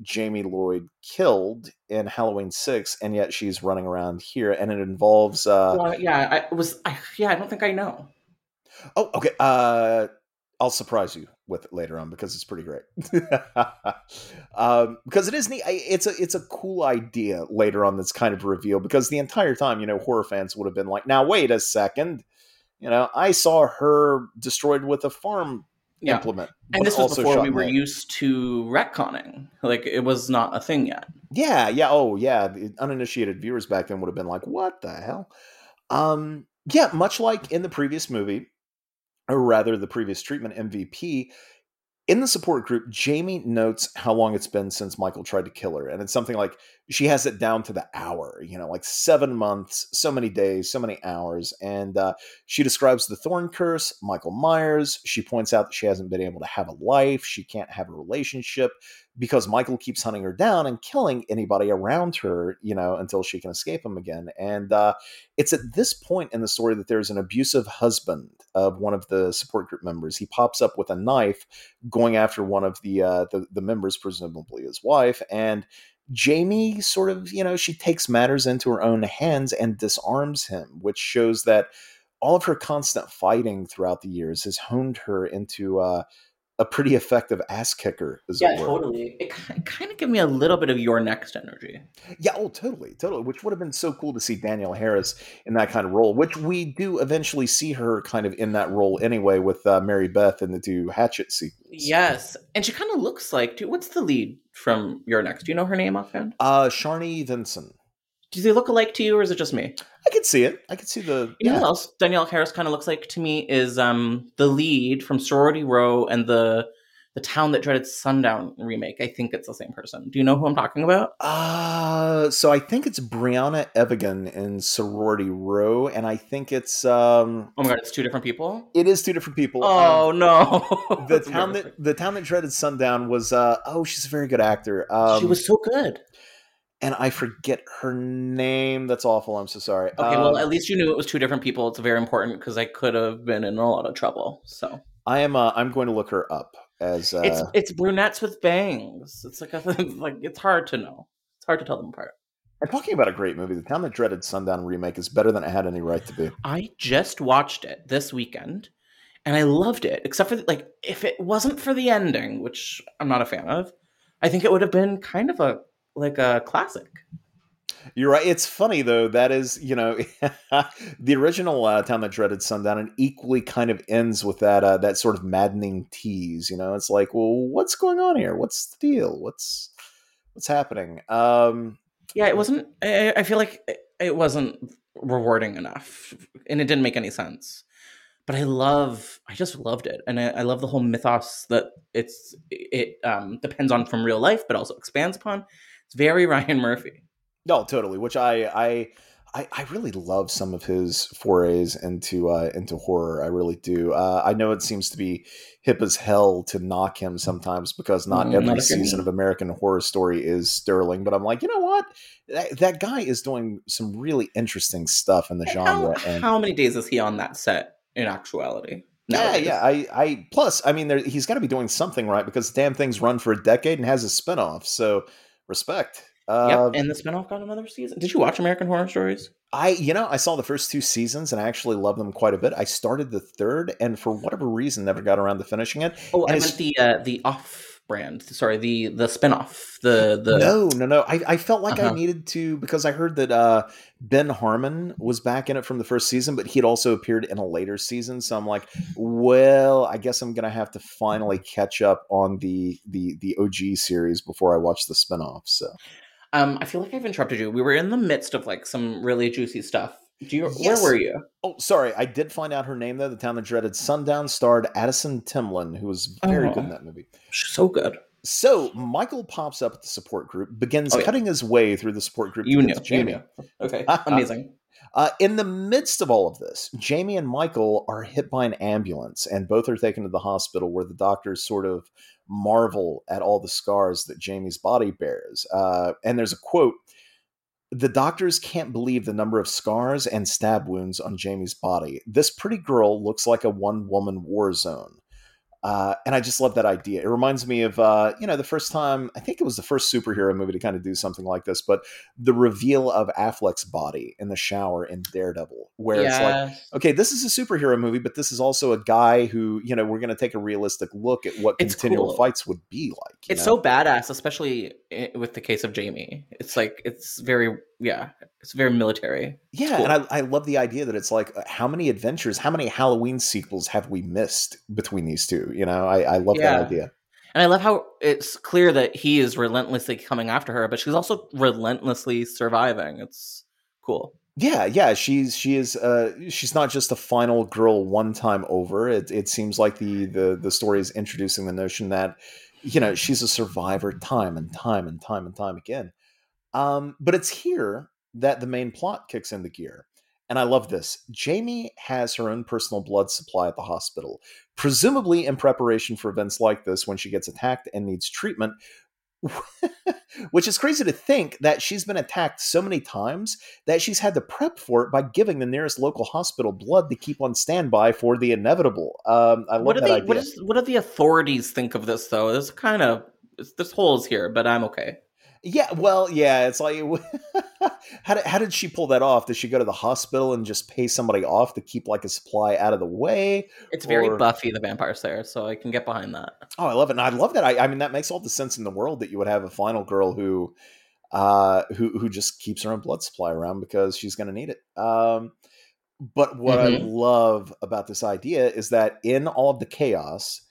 Jamie Lloyd killed in Halloween Six, and yet she's running around here, and it involves. Uh, well, yeah, I was. I, yeah, I don't think I know. Oh, okay. Uh, I'll surprise you with it later on because it's pretty great. um, because it is neat. It's a it's a cool idea later on that's kind of revealed because the entire time, you know, horror fans would have been like, "Now wait a second, you know, I saw her destroyed with a farm yeah. implement." And this was before we were used to retconning. Like it was not a thing yet. Yeah, yeah. Oh, yeah. The uninitiated viewers back then would have been like, "What the hell?" Um, yeah, much like in the previous movie, or rather the previous treatment MVP, in the support group, Jamie notes how long it's been since Michael tried to kill her. And it's something like she has it down to the hour, you know, like seven months, so many days, so many hours. And uh, she describes the thorn curse, Michael Myers. She points out that she hasn't been able to have a life, she can't have a relationship because Michael keeps hunting her down and killing anybody around her, you know, until she can escape him again. And uh, it's at this point in the story that there's an abusive husband of one of the support group members. He pops up with a knife, going after one of the uh, the, the members, presumably his wife, and Jamie sort of, you know, she takes matters into her own hands and disarms him, which shows that all of her constant fighting throughout the years has honed her into uh, a pretty effective ass kicker. yeah, totally. It, it kind of gave me a little bit of You're Next energy. Yeah, oh, totally, totally. Which would have been so cool to see Danielle Harris in that kind of role. Which we do eventually see her kind of in that role anyway with uh, Mary Beth in the two Hatchet sequels. Yes, and she kind of looks like. Dude, what's the lead from You're Next? Do you know her name offhand? Uh, Sharni Vinson. Do they look alike to you, or is it just me? I can see it. I can see the. You yeah. know what else Danielle Harris kind of looks like to me is um the lead from Sorority Row and the the Town That Dreaded Sundown remake. I think it's the same person. Do you know who I'm talking about? Uh so I think it's Briana Evigan in Sorority Row, and I think it's um Oh my god, it's two different people? It is two different people. Oh um, no. the town that the town that dreaded sundown was uh oh, she's a very good actor. Um, she was so good and I forget her name. That's awful. I'm so sorry. Okay, um, well, at least you knew it was two different people. It's very important because I could have been in a lot of trouble. So I am. Uh, I'm going to look her up as. Uh, it's it's brunettes with bangs. It's like a, like it's hard to know. It's hard to tell them apart. I'm talking about a great movie. The Town That Dreaded Sundown remake is better than it had any right to be. I just watched it this weekend, and I loved it. Except for like, if it wasn't for the ending, which I'm not a fan of, I think it would have been kind of a like a classic. You're right. It's funny though. That is, you know, the original uh, "Town That Dreaded Sundown" and equally kind of ends with that uh, that sort of maddening tease. You know, it's like, well, what's going on here? What's the deal? What's what's happening? Um, yeah, it wasn't. I, I feel like it wasn't rewarding enough, and it didn't make any sense. But I love, I just loved it, and I, I love the whole mythos that it's it um, depends on from real life, but also expands upon it's very Ryan Murphy. No, totally. Which I I I, I really love some of his forays into uh, into horror. I really do. Uh, I know it seems to be hip as hell to knock him sometimes because not mm, every season of American Horror Story is sterling. But I'm like, you know what? That, that guy is doing some really interesting stuff in the genre. How, and how many days is he on that set in actuality? Nowadays? Yeah, yeah. I, I plus, I mean, there, he's got to be doing something right because damn thing's run for a decade and has a spinoff. So respect. Uh, yep, and the spinoff got another season. Did you watch American Horror Stories? I, you know, I saw the first two seasons and I actually love them quite a bit. I started the third, and for whatever reason, never got around to finishing it. Oh, and I meant the uh, the off brand. Sorry, the the spinoff. The the no, no, no. I, I felt like uh-huh. I needed to because I heard that uh, Ben Harmon was back in it from the first season, but he'd also appeared in a later season. So I'm like, well, I guess I'm gonna have to finally catch up on the the the OG series before I watch the spinoff. So um, I feel like I've interrupted you. We were in the midst of like some really juicy stuff. Do you? Yes. Where were you? Oh, sorry. I did find out her name though. The town that dreaded sundown starred Addison Timlin, who was very good in that movie. So good. So Michael pops up at the support group, begins oh, yeah. cutting his way through the support group. You knew. Jamie. You knew. Okay. Amazing. Uh, in the midst of all of this, Jamie and Michael are hit by an ambulance, and both are taken to the hospital where the doctors sort of marvel at all the scars that Jamie's body bears. Uh, and there's a quote The doctors can't believe the number of scars and stab wounds on Jamie's body. This pretty girl looks like a one woman war zone. Uh, and I just love that idea. It reminds me of, uh, you know, the first time, I think it was the first superhero movie to kind of do something like this, but the reveal of Affleck's body in the shower in Daredevil, where it's like, okay, this is a superhero movie, but this is also a guy who, you know, we're going to take a realistic look at what It's continual cool. fights would be like. It's know? so badass, especially with the case of Jamie. It's like it's very yeah, it's very military. Yeah, cool. and I, I love the idea that it's like, uh, how many adventures, how many Halloween sequels have we missed between these two? You know, I, I love Yeah. that idea. And I love how it's clear that he is relentlessly coming after her, but she's also relentlessly surviving. It's cool. Yeah, yeah, she's she is uh she's not just a final girl one time over. It it seems like the the the story is introducing the notion that you know, she's a survivor time and time and time and time again. Um but it's here that the main plot kicks into gear. And I love this. Jamie has her own personal blood supply at the hospital, presumably in preparation for events like this when she gets attacked and needs treatment. Which is crazy to think that she's been attacked so many times that she's had to prep for it by giving the nearest local hospital blood to keep on standby for the inevitable. Um, I love What do that they? idea. What is? What do the authorities think of this though? There's kind of there's holes here, but I'm okay. Yeah, well, yeah, it's like how did, how did she pull that off? Did she go to the hospital and just pay somebody off to keep like a supply out of the way? It's very Buffy the Vampire Slayer, so I can get behind that. Oh, I love it. And I love that. I, I mean, that makes all the sense in the world that you would have a final girl who, uh, who who just keeps her own blood supply around because she's going to need it. Um, but what I Mhm. love about this idea is that in all of the chaos,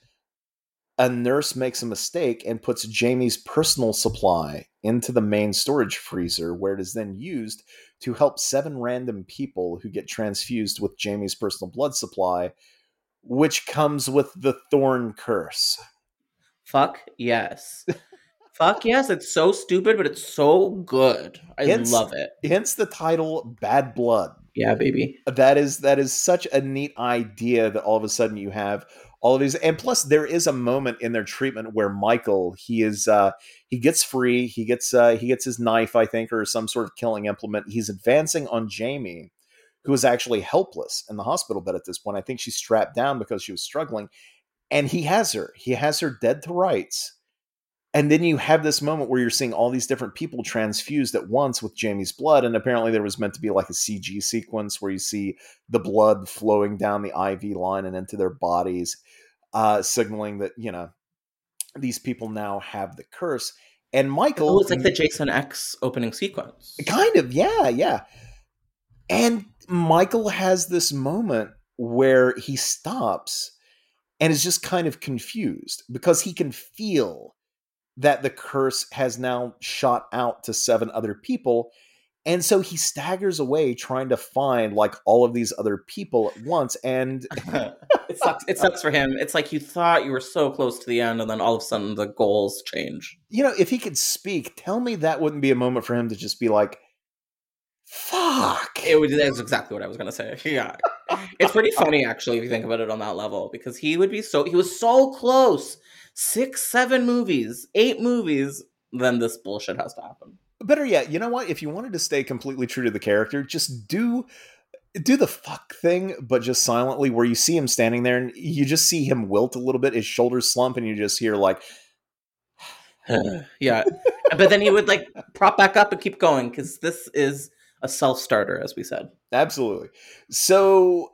a nurse makes a mistake and puts Jamie's personal supply into the main storage freezer, where it is then used to help seven random people who get transfused with Jamie's personal blood supply, which comes with the Thorn curse. Fuck yes. Fuck yes, it's so stupid, but it's so good. I Hence- love it. hence the title bad blood Yeah, baby. that is that is such a neat idea that all of a sudden you have all of these and plus there is a moment in their treatment where michael he is uh he gets free he gets uh he gets his knife i think or some sort of killing implement. He's advancing on jamie who is actually helpless in the hospital bed at this point. I think she's strapped down because she was struggling and he has her. He has her dead to rights. And then you have this moment where you're seeing all these different people transfused at once with Jamie's blood. And apparently, there was meant to be like a CG sequence where you see the blood flowing down the IV line and into their bodies, uh, signaling that, you know, these people now have the curse. And Michael. Oh, it's like the Jason X opening sequence. Kind of, yeah, yeah. And Michael has this moment where he stops and is just kind of confused because he can feel that the curse has now shot out to seven other people. And so he staggers away trying to find like all of these other people at once. And it sucks. It sucks for him. It's like you thought you were so close to the end, and then all of a sudden the goals change. you know, if he could speak, tell me that wouldn't be a moment for him to just be like, fuck. It was that's exactly what I was gonna say. Yeah, it's pretty funny actually if you think about it on that level because he would be so he was so close. Six, seven movies, eight movies. Then this bullshit has to happen. Better yet, you know what? If you wanted to stay completely true to the character, just do do the fuck thing, but just silently, where you see him standing there and you just see him wilt a little bit, his shoulders slump, and you just hear like, yeah, but then he would like prop back up and keep going because this is a self starter, as we said. absolutely. So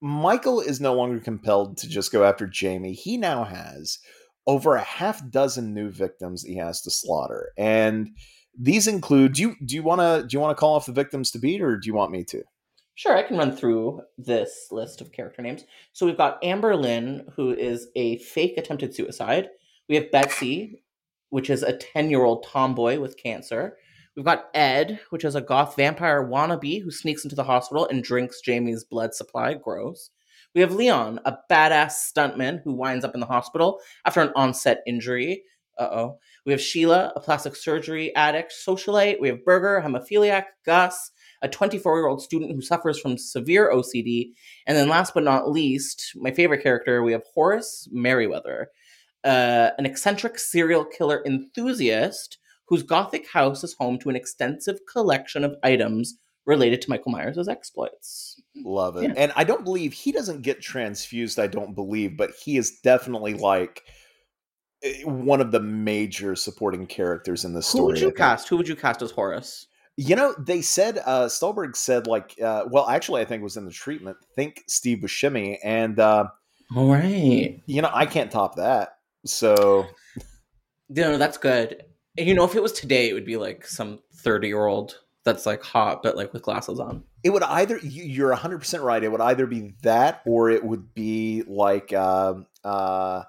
Michael is no longer compelled to just go after Jamie. He now has over a half dozen new victims he has to slaughter, and these include. Do you do you want to do you want to call off the victims to beat, or do you want me to? Sure, I can run through this list of character names. So we've got Amber Lynn, who is a fake attempted suicide. We have Betsy, which is a 10 year old tomboy with cancer. We've got Ed, which is a goth vampire wannabe who sneaks into the hospital and drinks Jamie's blood supply. Gross. We have Leon, a badass stuntman who winds up in the hospital after an onset injury. Uh oh. We have Sheila, a plastic surgery addict socialite. We have Berger, hemophiliac, Gus, a 24 year old student who suffers from severe OCD. And then last but not least, my favorite character, we have Horace Merriweather, uh, an eccentric serial killer enthusiast whose gothic house is home to an extensive collection of items related to Michael Myers' exploits. Love it. Yeah. And I don't believe he doesn't get transfused, I don't believe, but he is definitely like one of the major supporting characters in the story. Who would you cast? Who would you cast as Horace? You know, they said uh Stolberg said like uh well actually I think it was in the treatment, think Steve Buscemi and uh All right. you know, I can't top that. So you No, that's good. And, You know, if it was today, it would be like some 30 year old that's like hot, but like with glasses on. it would either you- you're 100% right, it would either be that or it would be like uh uh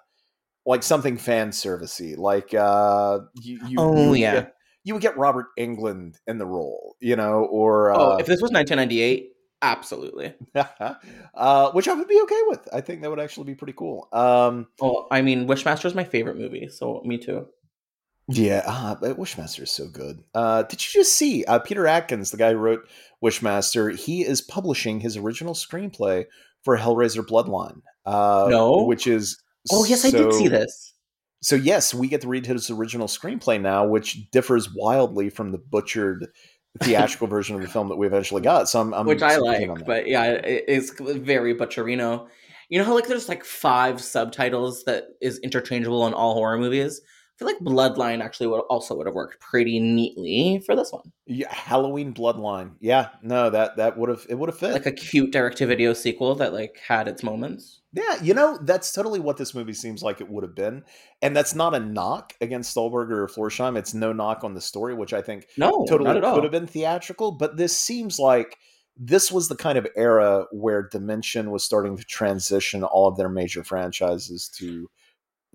like something fan servicey, like uh you, you Oh, you yeah. get- you would get Robert Englund in the role, you know, or oh, uh, if this was 1998, absolutely. uh, which I would be okay with. I think that would actually be pretty cool. Um, Well, I mean, Wishmaster is my favorite movie, so me too. yeah, ah, but Wishmaster is so good. Uh, did you just see uh, Peter Atkins, the guy who wrote Wishmaster? He is publishing his original screenplay for Hellraiser Bloodline. Uh, No? which is Oh, yes, I did see this. So yes, we get to read his original screenplay now, which differs wildly from the butchered theatrical version of the film that we eventually got. So I'm, I'm which I like, on that. but yeah, it's very Butcherino. You know how like there's like five subtitles that is interchangeable in all horror movies. Feel like Bloodline actually would also would have worked pretty neatly for this one, yeah, Halloween Bloodline. Yeah, no, that that would have it would have fit. like a cute direct-to-video sequel that like had its moments. Yeah, you know, that's totally what this movie seems like it would have been. And that's not a knock against Stolberg or Florsheim. It's no knock on the story, which I think No, totally at all. could have been theatrical. But this seems like this was the kind of era where Dimension was starting to transition all of their major franchises to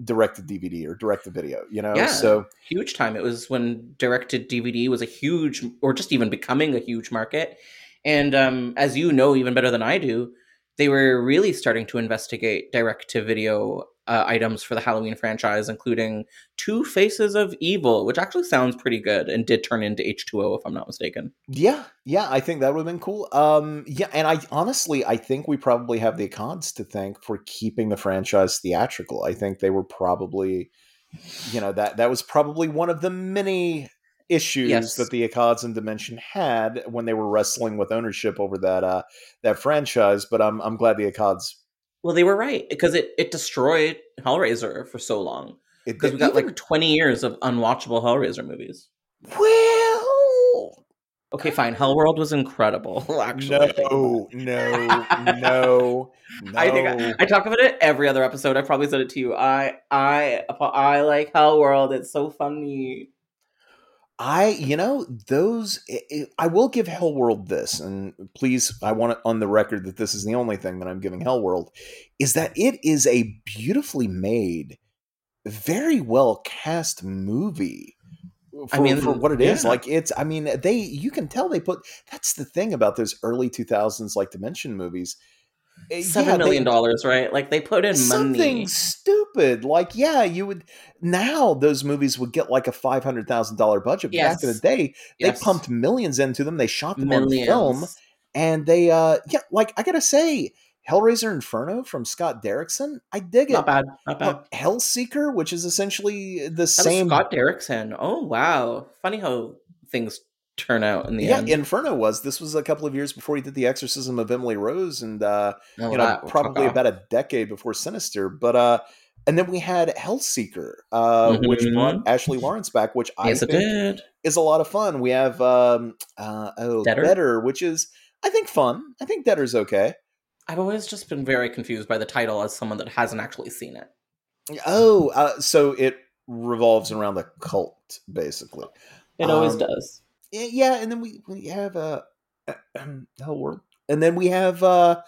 direct to DVD or direct to video, you know? Yeah. So huge time. It was when directed DVD was a huge, or just even becoming a huge market. And um, as you know, even better than I do, they were really starting to investigate direct to video uh, items for the Halloween franchise, including Two Faces of Evil, which actually sounds pretty good and did turn into H2O, if I'm not mistaken. Yeah, yeah, I think that would have been cool. Um, yeah, and I honestly, I think we probably have the Akkads to thank for keeping the franchise theatrical. I think they were probably, you know, that that was probably one of the many issues Yes. that the Akkads and Dimension had when they were wrestling with ownership over that uh that franchise. But I'm I'm glad the Akkads. Well, they were right because it, it destroyed Hellraiser for so long. Because we got even- like 20 years of unwatchable Hellraiser movies. well, Okay, fine. Hellworld was incredible, actually. No, no, no, no. I think I, I talk about it every other episode. I probably said it to you. I I I like Hellworld. It's so funny. I, you know, those, i i I will give Hellworld this, and please, I want it on the record that this is the only thing that I'm giving Hellworld, is that it is a beautifully made, very well cast movie. For, I mean, for what it is, yeah. like it's, I mean, they, you can tell they put. That's the thing about those early 2000s like Dimension movies. Eh, Seven yeah, million dollars, right? Like they put in something money. stupid like yeah you would now those movies would get like a $500000 budget but back in the Yes. day they pumped millions into them they shot them Millions. on film and they uh yeah like i gotta say hellraiser inferno from scott derrickson i dig it Not bad. Not bad. Hellseeker which is essentially the That same Scott Derrickson. Oh wow! Funny how things turn out in the yeah end. inferno was this was a couple of years before he did the exorcism of emily rose and uh Oh, you know, probably fuck off. about a decade before Sinister. But uh, and then we had Hellseeker, uh, which Mhm. brought Ashley Lawrence back, which I yes, think did. is a lot of fun. We have um, uh, oh, Deader? Better, which is I think fun. I think Deader's okay. I've always just been very confused by the title as someone that hasn't actually seen it. Oh, uh, so it revolves around the cult, basically. It always Um, does. Y- Yeah, and then we we have uh, Hellworld, and then we have uh,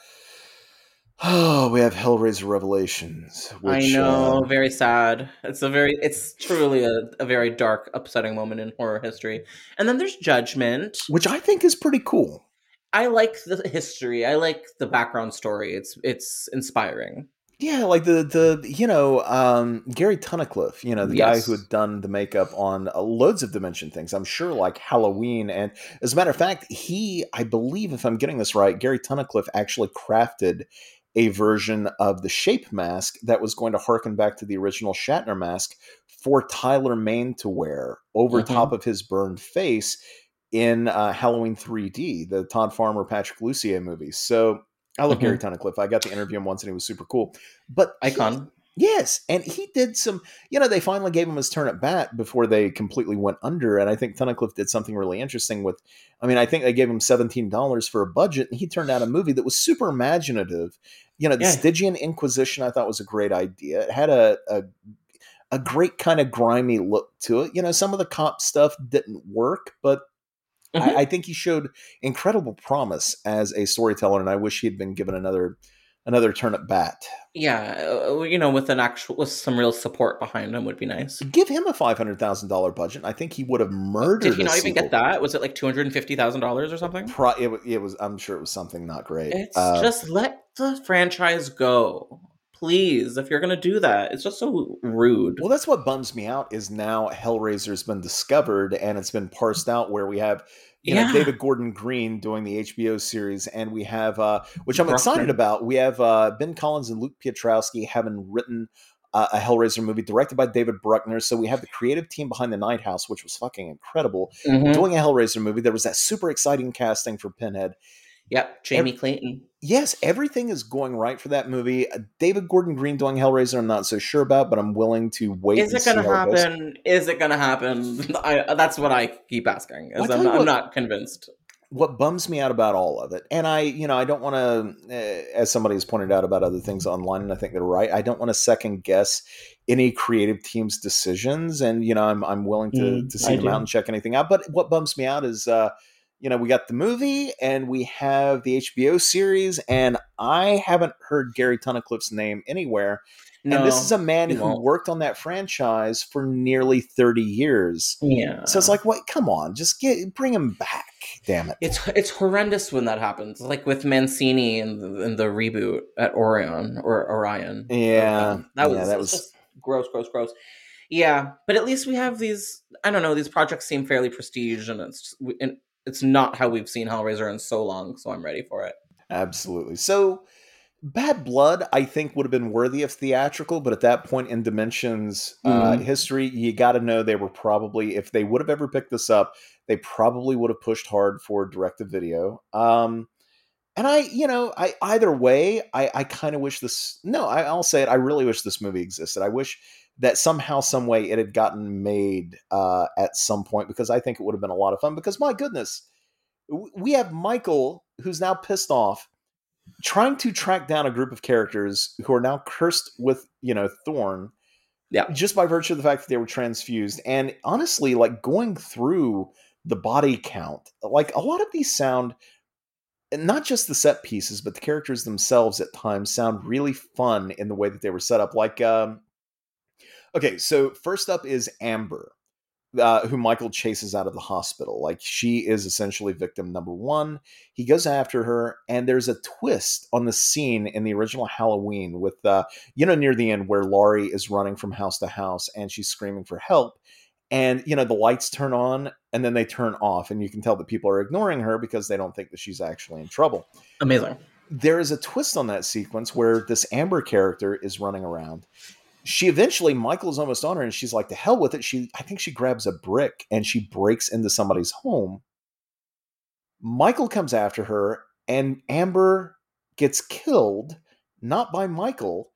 oh, we have Hellraiser Revelations. I know, uh, very sad. It's a very, it's truly a, a very dark, upsetting moment in horror history. And then there's Judgment. which I think is pretty cool. I like the history. I like the background story. It's it's inspiring. Yeah, like the the you know um, Gary Tunnicliffe, you know the guy who had done the makeup on uh, loads of Dimension things. I'm sure like Halloween, and as a matter of fact, he I believe if I'm getting this right, Gary Tunnicliffe actually crafted a version of the shape mask that was going to harken back to the original Shatner mask for Tyler Mane to wear over Mhm. top of his burned face in uh, Halloween 3D, the Todd Farmer Patrick Lussier movie. So I love Mhm. Gary Tunnicliffe. I got to interview him once, and he was super cool. But he- Icon. Yes, and he did some. You know, they finally gave him his turn at bat before they completely went under. And I think Tunnicliffe did something really interesting with. I mean, I think they gave him seventeen dollars for a budget, and he turned out a movie that was super imaginative. You know, the Yeah. Stygian Inquisition, I thought was a great idea. It had a, a a great kind of grimy look to it. You know, some of the cop stuff didn't work, but. I, I think he showed incredible promise as a storyteller, and I wish he had been given another another turn at bat. Yeah, uh, you know, with an actual with some real support behind him would be nice. Give him a five hundred thousand dollar budget. I think he would have murdered. Did he not even get that? Was it like two hundred and fifty thousand dollars or something? Pro- it, it was. I'm sure it was something not great. It's Uh, just let the franchise go, please. If you're gonna do that, it's just so rude. well, that's what bums me out. Is now Hellraiser's been discovered and it's been parsed out. Where we have you know Yeah. David Gordon Green doing the HBO series, and we have uh, which I'm excited about. We have uh, Ben Collins and Luke Piotrowski having written. Uh, a Hellraiser movie directed by David Bruckner. So we have the creative team behind the Night House, which was fucking incredible, Mhm. doing a Hellraiser movie. There was that super exciting casting for Pinhead. Yep, Jamie Clayton. Yes, everything is going right for that movie. Uh, David Gordon Green doing Hellraiser, I'm not so sure about, but I'm willing to wait. Is it how goes. happen? Is it gonna happen? I, that's what I keep asking. Well, I Is tell I'm, you I'm not convinced. What bums me out about all of it, and I, you know, I don't want to, uh, as somebody has pointed out about other things online, and I think they're right. I don't want to second guess any creative team's decisions, and you know, I'm I'm willing to Mm, to see I them do. out and check anything out. But what bums me out is. uh you know, we got the movie and we have the HBO series, and I haven't heard Gary Tunnicliffe's name anywhere. No, and this is a man who won't. worked on that franchise for nearly 30 years. yeah. So it's like, wait, come on, just get bring him back. Damn it. it's it's horrendous when that happens. Like with Mancini and the, and the reboot at Orion or Orion. Yeah, Um, that was yeah, that was gross, gross, gross. Yeah, but at least we have these. I don't know. These projects seem fairly prestige, and it's and it's not how we've seen Hellraiser in so long. So I'm ready for it. Absolutely. So Bad Blood, I think, would have been worthy of theatrical, but at that point in Dimensions uh, Mhm. history, you got to know they were probably, if they would have ever picked this up, they probably would have pushed hard for direct to video. Um, and I, you know, I either way, I, I kind of wish this. No, I, I'll say it. I really wish this movie existed. I wish that somehow, some way, it had gotten made uh, at some point because I think it would have been a lot of fun. Because my goodness, we have Michael who's now pissed off, trying to track down a group of characters who are now cursed with, you know, Thorn. Yeah. Just by virtue of the fact that they were transfused, and honestly, like going through the body count, like a lot of these sound not just the set pieces, but the characters themselves at times sound really fun in the way that they were set up. Like, um, okay, so first up is Amber, uh, who Michael chases out of the hospital. Like, she is essentially victim number one. He goes after her, and there's a twist on the scene in the original Halloween with, uh, you know, near the end where Laurie is running from house to house and she's screaming for help. And, you know, the lights turn on and then they turn off, and you can tell that people are ignoring her because they don't think that she's actually in trouble Amazing. there is a twist on that sequence where this Amber character is running around. She eventually, Michael's almost on her, and she's like, "The hell with it!" She, I think, she grabs a brick and she breaks into somebody's home. Michael comes after her, and Amber gets killed not by Michael,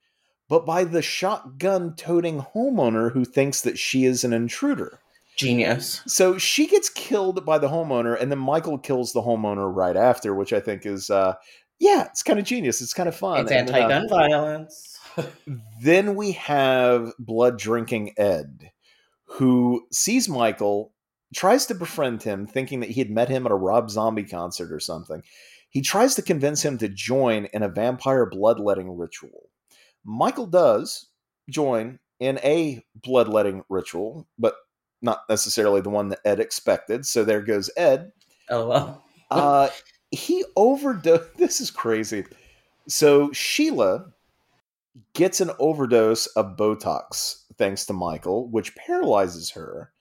but by the shotgun-toting homeowner who thinks that she is an intruder. Genius. So she gets killed by the homeowner, and then Michael kills the homeowner right after, which I think is, uh, yeah, it's kind of genius. It's kind of fun. It's uh, anti-gun violence. Then we have blood drinking Ed, who sees Michael, tries to befriend him, thinking that he had met him at a Rob Zombie concert or something. He tries to convince him to join in a vampire bloodletting ritual. Michael does join in a bloodletting ritual, but not necessarily the one that Ed expected. So there goes Ed. LOL. Uh, he overdosed. This is crazy. So Sheila gets an overdose of Botox thanks to Michael, which paralyzes her.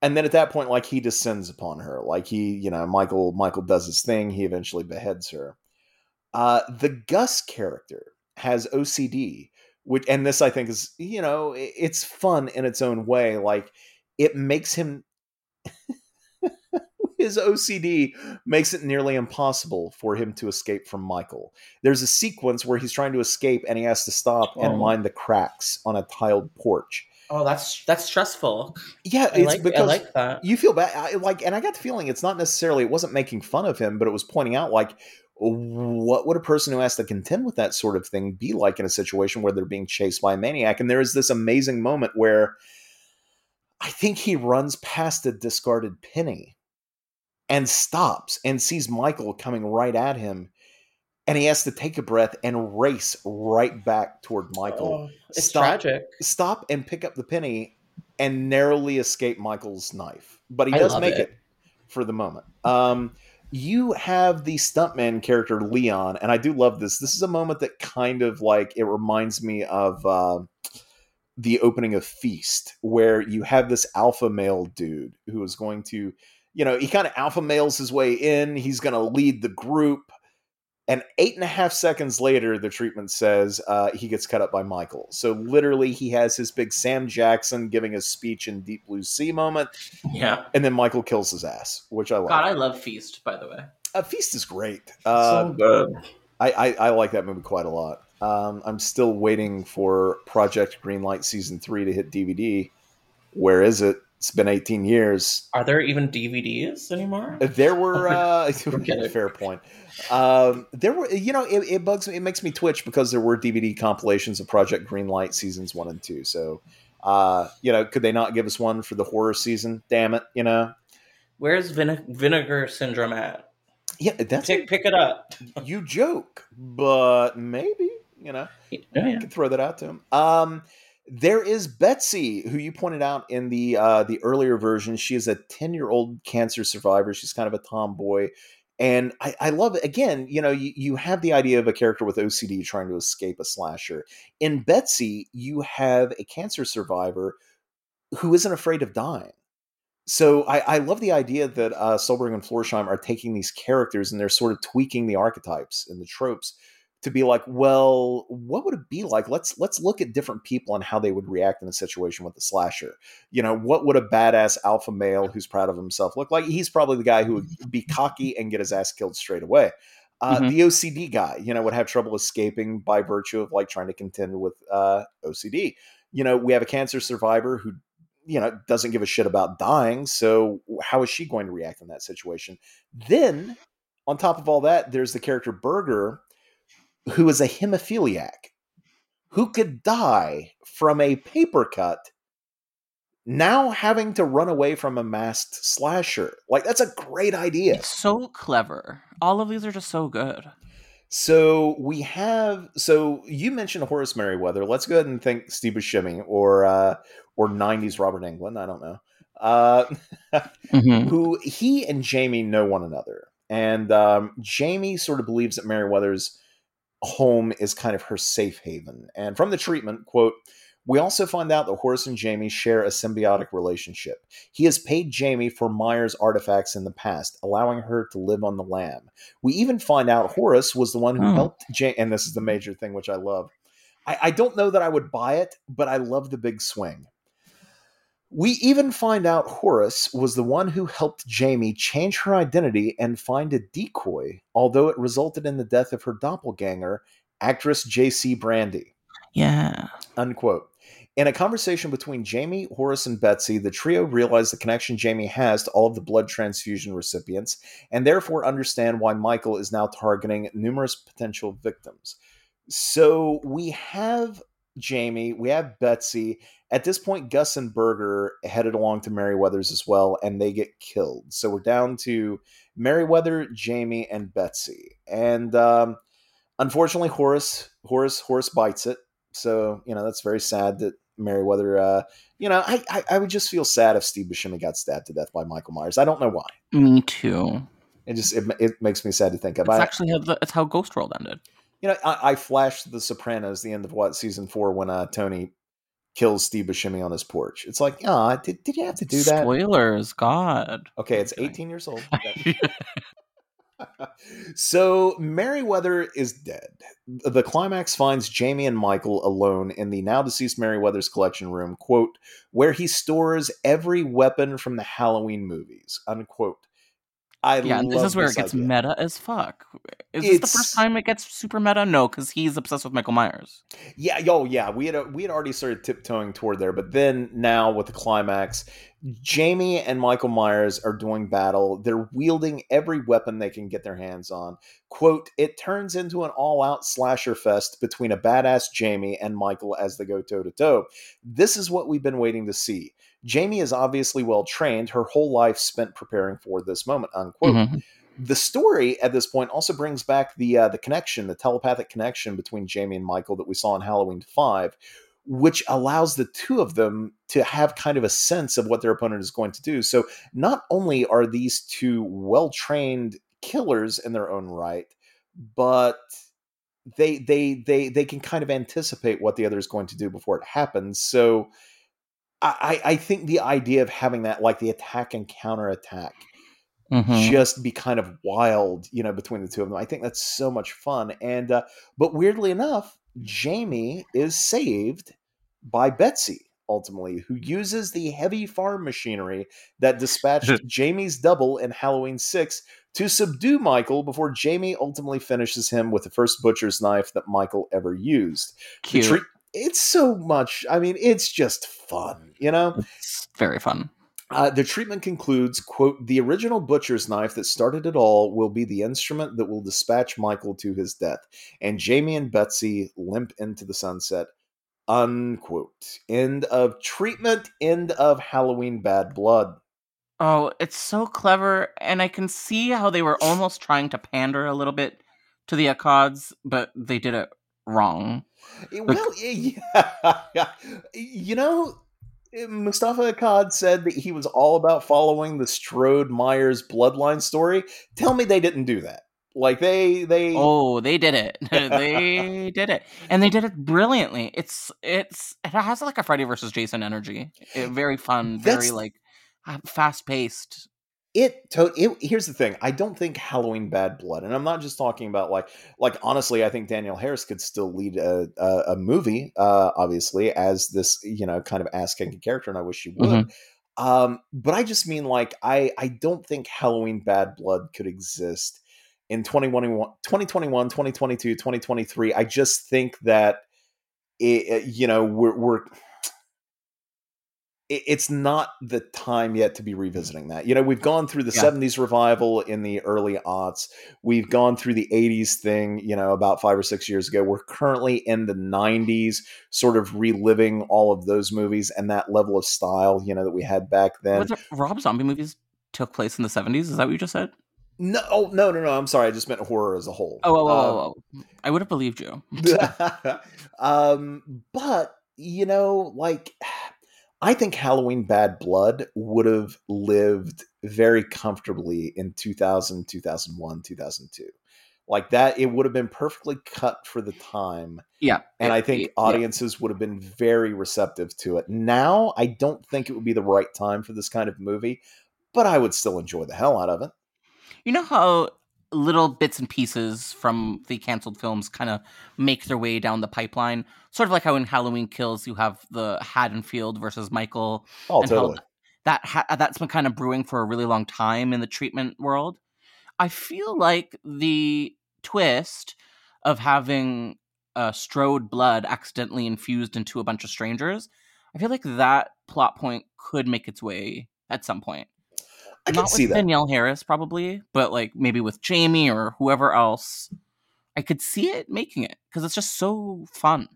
And then at that point, like he descends upon her, like he, you know, Michael, Michael does his thing. He eventually beheads her. Uh, the Gus character has OCD, which, and this I think is, you know, it's fun in its own way. Like it makes him his OCD makes it nearly impossible for him to escape from Michael. There's a sequence where he's trying to escape and he has to stop Oh. and mind the cracks on a tiled porch. Oh, that's that's stressful. Yeah, I it's like I because like that. you feel bad I, like and i got the feeling it's not necessarily it wasn't making fun of him but it was pointing out like what would a person who has to contend with that sort of thing be like in a situation where they're being chased by a maniac and there is this amazing moment where i think he runs past a discarded penny and stops and sees michael coming right at him and he has to take a breath and race right back toward michael Oh, it's Stop. tragic. stop and pick up the penny and narrowly escape Michael's knife. But he I does make it. it. for the moment. Um, you have the stuntman character Leon, and I do love this. This is a moment that kind of like it reminds me of uh, the opening of Feast, where you have this alpha male dude who is going to, you know, he kind of alpha males his way in. He's going to lead the group. And eight and a half seconds later, the treatment says uh, he gets cut up by Michael. So literally, he has his big Sam Jackson giving a speech in Deep Blue Sea moment, Yeah. and then Michael kills his ass, which I love. God, I love Feast. By the way, uh, Feast is great. Uh, so good. I, I, I like that movie quite a lot. Um, I'm still waiting for Project Greenlight season three to hit DVD. Where is it? It's been 18 years. Are there even DVDs anymore? There were uh, fair point. Um, there were you know it, it bugs me. It makes me twitch because there were DVD compilations of Project Greenlight seasons one and two. So uh, you know, could they not give us one for the horror season? Damn it! You know, Where's Vine- Vinegar Syndrome at? yeah, that's Pick pick it up. you joke, but maybe you know. Oh, yeah. I could throw that out to him. Um, there is Betsy, who you pointed out in the uh, the earlier version. She is a ten year old cancer survivor. She's kind of a tomboy, and I, I love it. Again, you know, you, you have the idea of a character with OCD trying to escape a slasher. In Betsy, you have a cancer survivor who isn't afraid of dying. So I, I love the idea that uh, Stolberg and Florsheim are taking these characters and they're sort of tweaking the archetypes and the tropes to be like, well, what would it be like? Let's let's look at different people and how they would react in a situation with the slasher. You know, what would a badass alpha male who's proud of himself look like? He's probably the guy who would be cocky and get his ass killed straight away. Uh, Mhm. The OCD guy, you know, would have trouble escaping by virtue of like trying to contend with uh, OCD. You know, we have a cancer survivor who, you know, doesn't give a shit about dying. So how is she going to react in that situation? Then, on top of all that, there's the character Berger, who is a hemophiliac, who could die from a paper cut. Now having to run away from a masked slasher. Like, that's a great idea. It's so clever. All of these are just so good. So we have. So you mentioned Horace Merriweather. Let's go ahead and think Steve Buscemi or uh, or '90s Robert Englund. I don't know. Uh, Mm-hmm. who he and Jamie know one another, and um, Jamie sort of believes that Merriweather's home is kind of her safe haven. And from the treatment, quote. We also find out that Horace and Jamie share a symbiotic relationship. He has paid Jamie for Myers' artifacts in the past, allowing her to live on the lam. We even find out Horace was the one who Oh. helped Jamie, and this is the major thing which I love. I, I don't know that I would buy it, but I love the big swing. We even find out Horace was the one who helped Jamie change her identity and find a decoy, although it resulted in the death of her doppelganger, actress J.C. Brandy Yeah. unquote. In a conversation between Jamie, Horace, and Betsy, the trio realize the connection Jamie has to all of the blood transfusion recipients, and therefore understand why Michael is now targeting numerous potential victims. So we have Jamie, we have Betsy. At this point, Gus and Berger headed along to Merriweather's as well, and they get killed. So we're down to Merryweather, Jamie, and Betsy. And um, unfortunately, Horace, Horace, Horace bites it. So you know that's very sad that Merriweather. Uh, you know, I, I I would just feel sad if Steve Buscemi got stabbed to death by Michael Myers. I don't know why. Me too. It just it, it makes me sad to think of. It's I, actually how the, it's how Ghost World ended. You know, I, I flashed The Sopranos, the end of what season four when uh, Tony kills Steve Buscemi on his porch. It's like, ah, did, did you have to do that? Spoilers, God. Okay, it's Okay. 18 years old. so Merriweather is dead. The climax finds Jamie and Michael alone in the now deceased Merriweather's collection room, quote, where he stores every weapon from the Halloween movies, unquote. I yeah, this is where it gets idea. meta as fuck. Is this the first time it gets super meta? No, because he's obsessed with Michael Myers. Yeah, oh yeah, we had we had already started tiptoeing toward there, but then now with the climax, Jamie and Michael Myers are doing battle. They're wielding every weapon they can get their hands on. "Quote: It turns into an all-out slasher fest between a badass Jamie and Michael as they go toe to toe. This is what we've been waiting to see. Jamie is obviously well trained; her whole life spent preparing for this moment." Unquote Mhm. the story at this point also brings back the uh, the connection, the telepathic connection between Jamie and Michael that we saw in Halloween Five, which allows the two of them to have kind of a sense of what their opponent is going to do. So not only are these two well trained killers in their own right, but they they they they can kind of anticipate what the other is going to do before it happens. So. I, I think the idea of having that like the attack and counter attack Mhm. just be kind of wild, you know, between the two of them. I think that's so much fun. And uh, but weirdly enough, Jamie is saved by Betsy ultimately, who uses the heavy farm machinery that dispatched Jamie's double in Halloween Six to subdue Michael before Jamie ultimately finishes him with the first butcher's knife that Michael ever used. The tre- it's so much. I mean, it's just fun, you know. It's very fun. Uh, the treatment concludes, quote, the original butcher's knife that started it all will be the instrument that will dispatch Michael to his death, and Jamie and Betsy limp into the sunset, unquote. End of treatment, end of Halloween Bad Blood. Oh, it's so clever, and I can see how they were almost trying to pander a little bit to the Akkads, but they did it wrong. Eh, Well, eh, yeah, you know, eh, Moustapha Akkad said that he was all about following the Strode Myers bloodline story. Tell me they didn't do that. Like they, they, Oh, they did it. they did it, and they did it brilliantly. It's it's it has like a Freddy versus Jason energy. It, very fun, very That's- like fast paced. It, to, it here's the thing i don't think halloween bad blood and i'm not just talking about like like honestly i think danielle harris could still lead a, a, a movie uh obviously as this you know kind of ass kicking character and i wish she would. Um but i just mean like i i don't think halloween bad blood could exist in 2021 2021 2022 2023 i just think that it, you know we're we're it's not the time yet to be revisiting that. You know, we've gone through the Yeah. 70s revival in the early aughts. We've gone through the 80s thing, you know, about five or six years ago. We're currently in the 90s, sort of reliving all of those movies and that level of style, you know, that we had back then. It Rob Zombie movies took place in the seventies? Is that what you just said? No, oh, no, no, no. I'm sorry. I just meant horror as a whole. Oh, oh, Um, oh, oh, oh. I would have believed you. um, but you know, like I think Halloween Bad Blood would have lived very comfortably in 2000, 2001, 2002. Like that, it would have been perfectly cut for the time. Yeah, And it- I think yeah. audiences would have been very receptive to it. Now, I don't think it would be the right time for this kind of movie, but I would still enjoy the hell out of it. You know how little bits and pieces from the canceled films kind of make their way down the pipeline? Sort of like how in Halloween Kills you have the Haddonfield versus Michael. Oh, and totally. that ha- that's been kind of brewing for a really long time in the treatment world. I feel like the twist of having uh, Strode blood accidentally infused into a bunch of strangers, I feel like that plot point could make its way at some point. I can Not see with that. Danielle Harris, probably, but like maybe with Jamie or whoever else. I could see it making it because it's just so fun.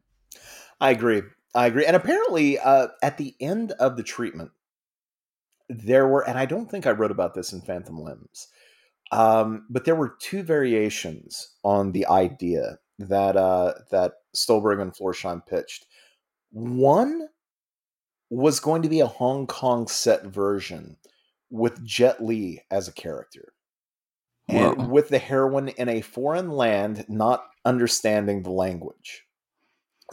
I agree. I agree. And apparently, uh, at the end of the treatment, there were, and I don't think I wrote about this in Phantom Limbs, um, but there were two variations on the idea that uh, that Stolberg and Florsheim pitched. One was going to be a Hong Kong set version with Jet Li as a character. Whoa. And with the heroine in a foreign land, not understanding the language.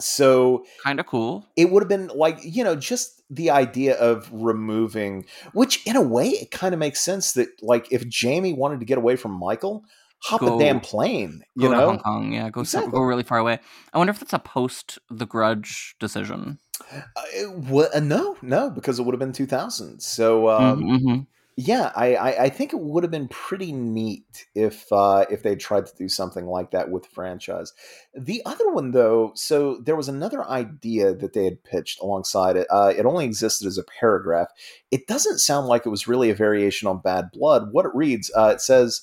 So Kind of cool. it would have been like you know just the idea of removing which in a way it kind of makes sense that like if jamie wanted to get away from michael hop Go- a damn plane you Go to know Hong Kong, yeah. Go so- Exactly. go really far away. I wonder if that's a post The Grudge decision. Uh, it uh, no no because it would have been 2000 so um, Mhm, mhm. Yeah, I, I, I think it would have been pretty neat if uh, if they tried to do something like that with the franchise. The other one, though, so there was another idea that they had pitched alongside it. Uh, it only existed as a paragraph. It doesn't sound like it was really a variation on Bad Blood. What it reads, uh, it says.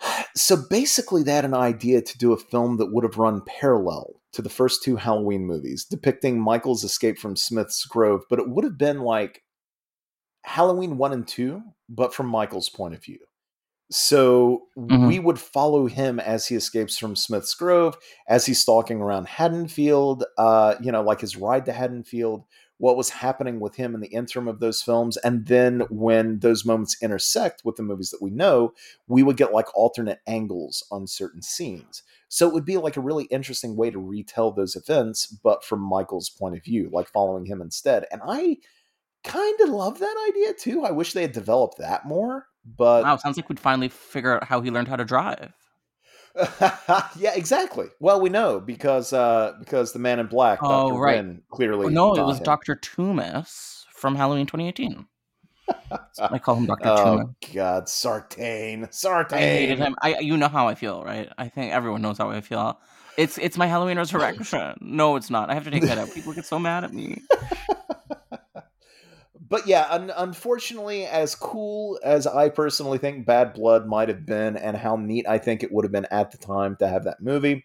So basically, they had an idea to do a film that would have run parallel to the first two Halloween movies, depicting Michael's escape from Smith's Grove, but it would have been like Halloween 1 and 2, but from Michael's point of view. So mm-hmm. we would follow him as he escapes from Smith's Grove, as he's stalking around Haddonfield, uh, you know, like his ride to Haddonfield, what was happening with him in the interim of those films. And then when those moments intersect with the movies that we know, we would get like alternate angles on certain scenes. So it would be like a really interesting way to retell those events, but from Michael's point of view, like following him instead. And I kind of love that idea too. I wish they had developed that more. But wow, sounds like we'd finally figure out how he learned how to drive. yeah, exactly. Well, we know because uh because the Man in Black, oh, Dr. right. Wynn, clearly. no, it was Doctor Toomis from Halloween 2018. I call him Doctor oh. God, Sartain, Sartain. I hated him. I, you know how I feel, right? I think everyone knows how I feel. It's it's my Halloween resurrection. no, it's not. I have to take that out. People get so mad at me but yeah, un- unfortunately, as cool as I personally think Bad Blood might have been, and how neat I think it would have been at the time to have that movie.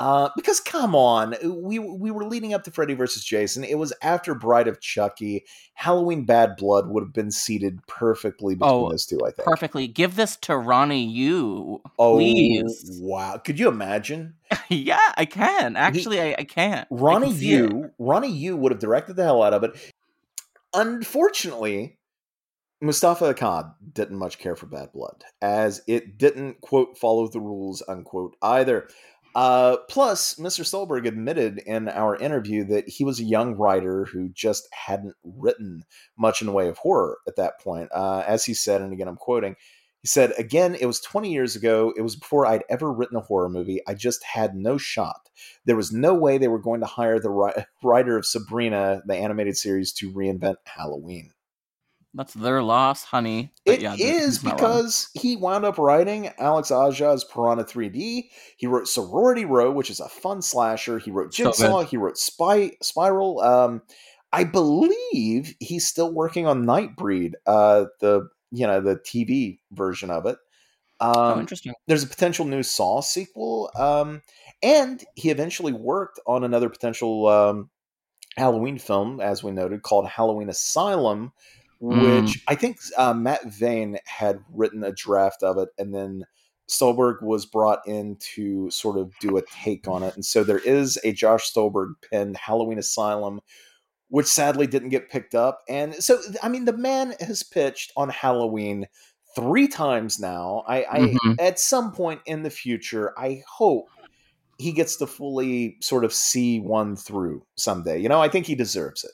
Uh, because come on, we we were leading up to Freddy versus Jason. It was after Bride of Chucky. Halloween Bad Blood would have been seated perfectly between oh, those two. I think perfectly. Give this to Ronnie Yu, oh, please. Wow, could you imagine? yeah, I can. Actually, he, I, I can't. Ronnie I can Yu, Ronnie Yu would have directed the hell out of it. Unfortunately, Moustapha Akkad didn't much care for Bad Blood, as it didn't, quote, follow the rules, unquote, either. Uh, plus, Mr. Stolberg admitted in our interview that he was a young writer who just hadn't written much in the way of horror at that point. Uh, as he said, and again, I'm quoting, he said, Again, it was 20 years ago. It was before I'd ever written a horror movie. I just had no shot. There was no way they were going to hire the writer of Sabrina, the animated series, to reinvent Halloween. That's their loss, honey. But it yeah, is because he wound up writing Alex Aja's Piranha 3D. He wrote Sorority Row, which is a fun slasher. He wrote Jigsaw. So he wrote Spy Spiral. Um, I believe he's still working on Nightbreed, uh, the you know the TV version of it. Oh, um, oh, interesting. There's a potential new Saw sequel, um, and he eventually worked on another potential um, Halloween film, as we noted, called Halloween Asylum, mm. which I think uh, Matt Vane had written a draft of it, and then Stolberg was brought in to sort of do a take on it. And so there is a Josh Stolberg penned Halloween Asylum, which sadly didn't get picked up. And so, I mean, the man has pitched on Halloween three times now. I, I mm-hmm. at some point in the future, I hope he gets to fully sort of see one through someday. You know, I think he deserves it.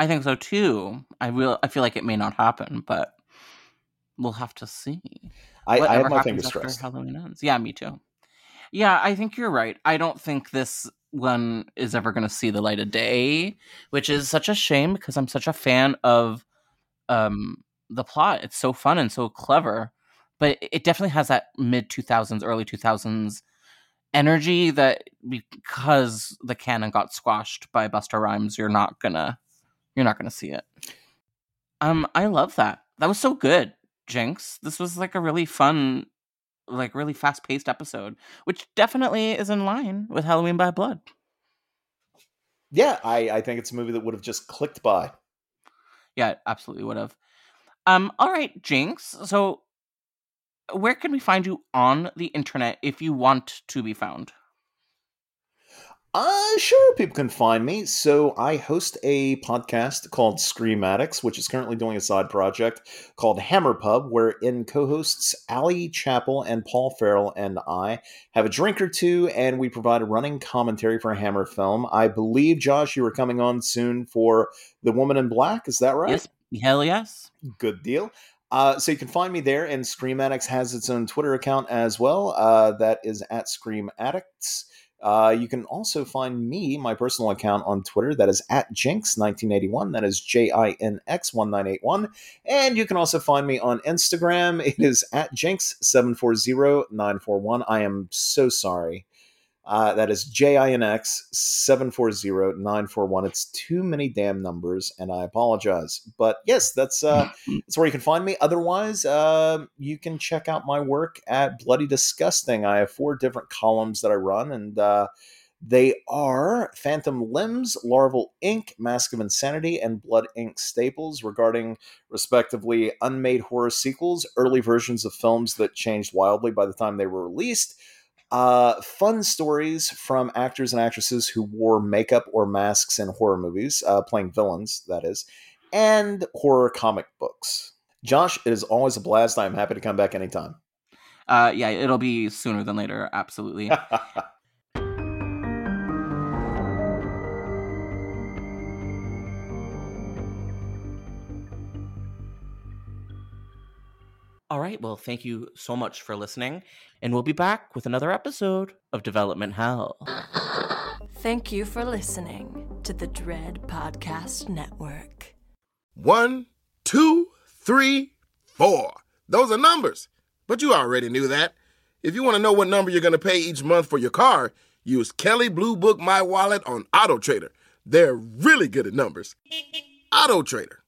I think so too. I will. I feel like it may not happen, but we'll have to see. I, I have my fingers crossed. Halloween ends. Yeah, me too. Yeah, I think you're right. I don't think this one is ever going to see the light of day, which is such a shame because I'm such a fan of um, the plot. It's so fun and so clever, but it definitely has that mid 2000s, early 2000s energy that because the canon got squashed by Busta Rhymes, you're not gonna you're not gonna see it. Um, I love that. That was so good, Jinx. This was like a really fun like really fast paced episode, which definitely is in line with Halloween Bad Blood. Yeah, I, I think it's a movie that would have just clicked by. Yeah, absolutely would have. Um, all right, Jinx. So where can we find you on the internet if you want to be found? Uh, sure, people can find me. So I host a podcast called Scream Addicts, which is currently doing a side project called Hammer Pub, where in co-hosts Ali Chappell and Paul Farrell and I have a drink or two, and we provide a running commentary for a Hammer film. I believe, Josh, you are coming on soon for The Woman in Black. Is that right? Yes. Hell yes. Good deal. Uh, so you can find me there, and Scream Addicts has its own Twitter account as well. Uh, that is at Scream Addicts. Uh, you can also find me, my personal account on Twitter, that is at Jinx1981. That is J I N X 1981. And you can also find me on Instagram. It is at Jinx740941. I am so sorry. Uh, that is JINX 740941. It's too many damn numbers, and I apologize. But yes, that's uh, that's where you can find me. Otherwise, uh, you can check out my work at Bloody Disgusting. I have four different columns that I run, and uh, they are Phantom Limbs, Larval Ink, Mask of Insanity, and Blood Ink Staples regarding, respectively, unmade horror sequels, early versions of films that changed wildly by the time they were released uh, fun stories from actors and actresses who wore makeup or masks in horror movies, uh, playing villains, that is, and horror comic books. Josh, it is always a blast. I'm happy to come back anytime. Uh, yeah, it'll be sooner than later. Absolutely. All right. Well, thank you so much for listening. And we'll be back with another episode of Development Hell. Thank you for listening to the Dread Podcast Network. One, two, three, four. Those are numbers. But you already knew that. If you want to know what number you're going to pay each month for your car, use Kelley Blue Book My Wallet on Auto Trader. They're really good at numbers. Auto Trader.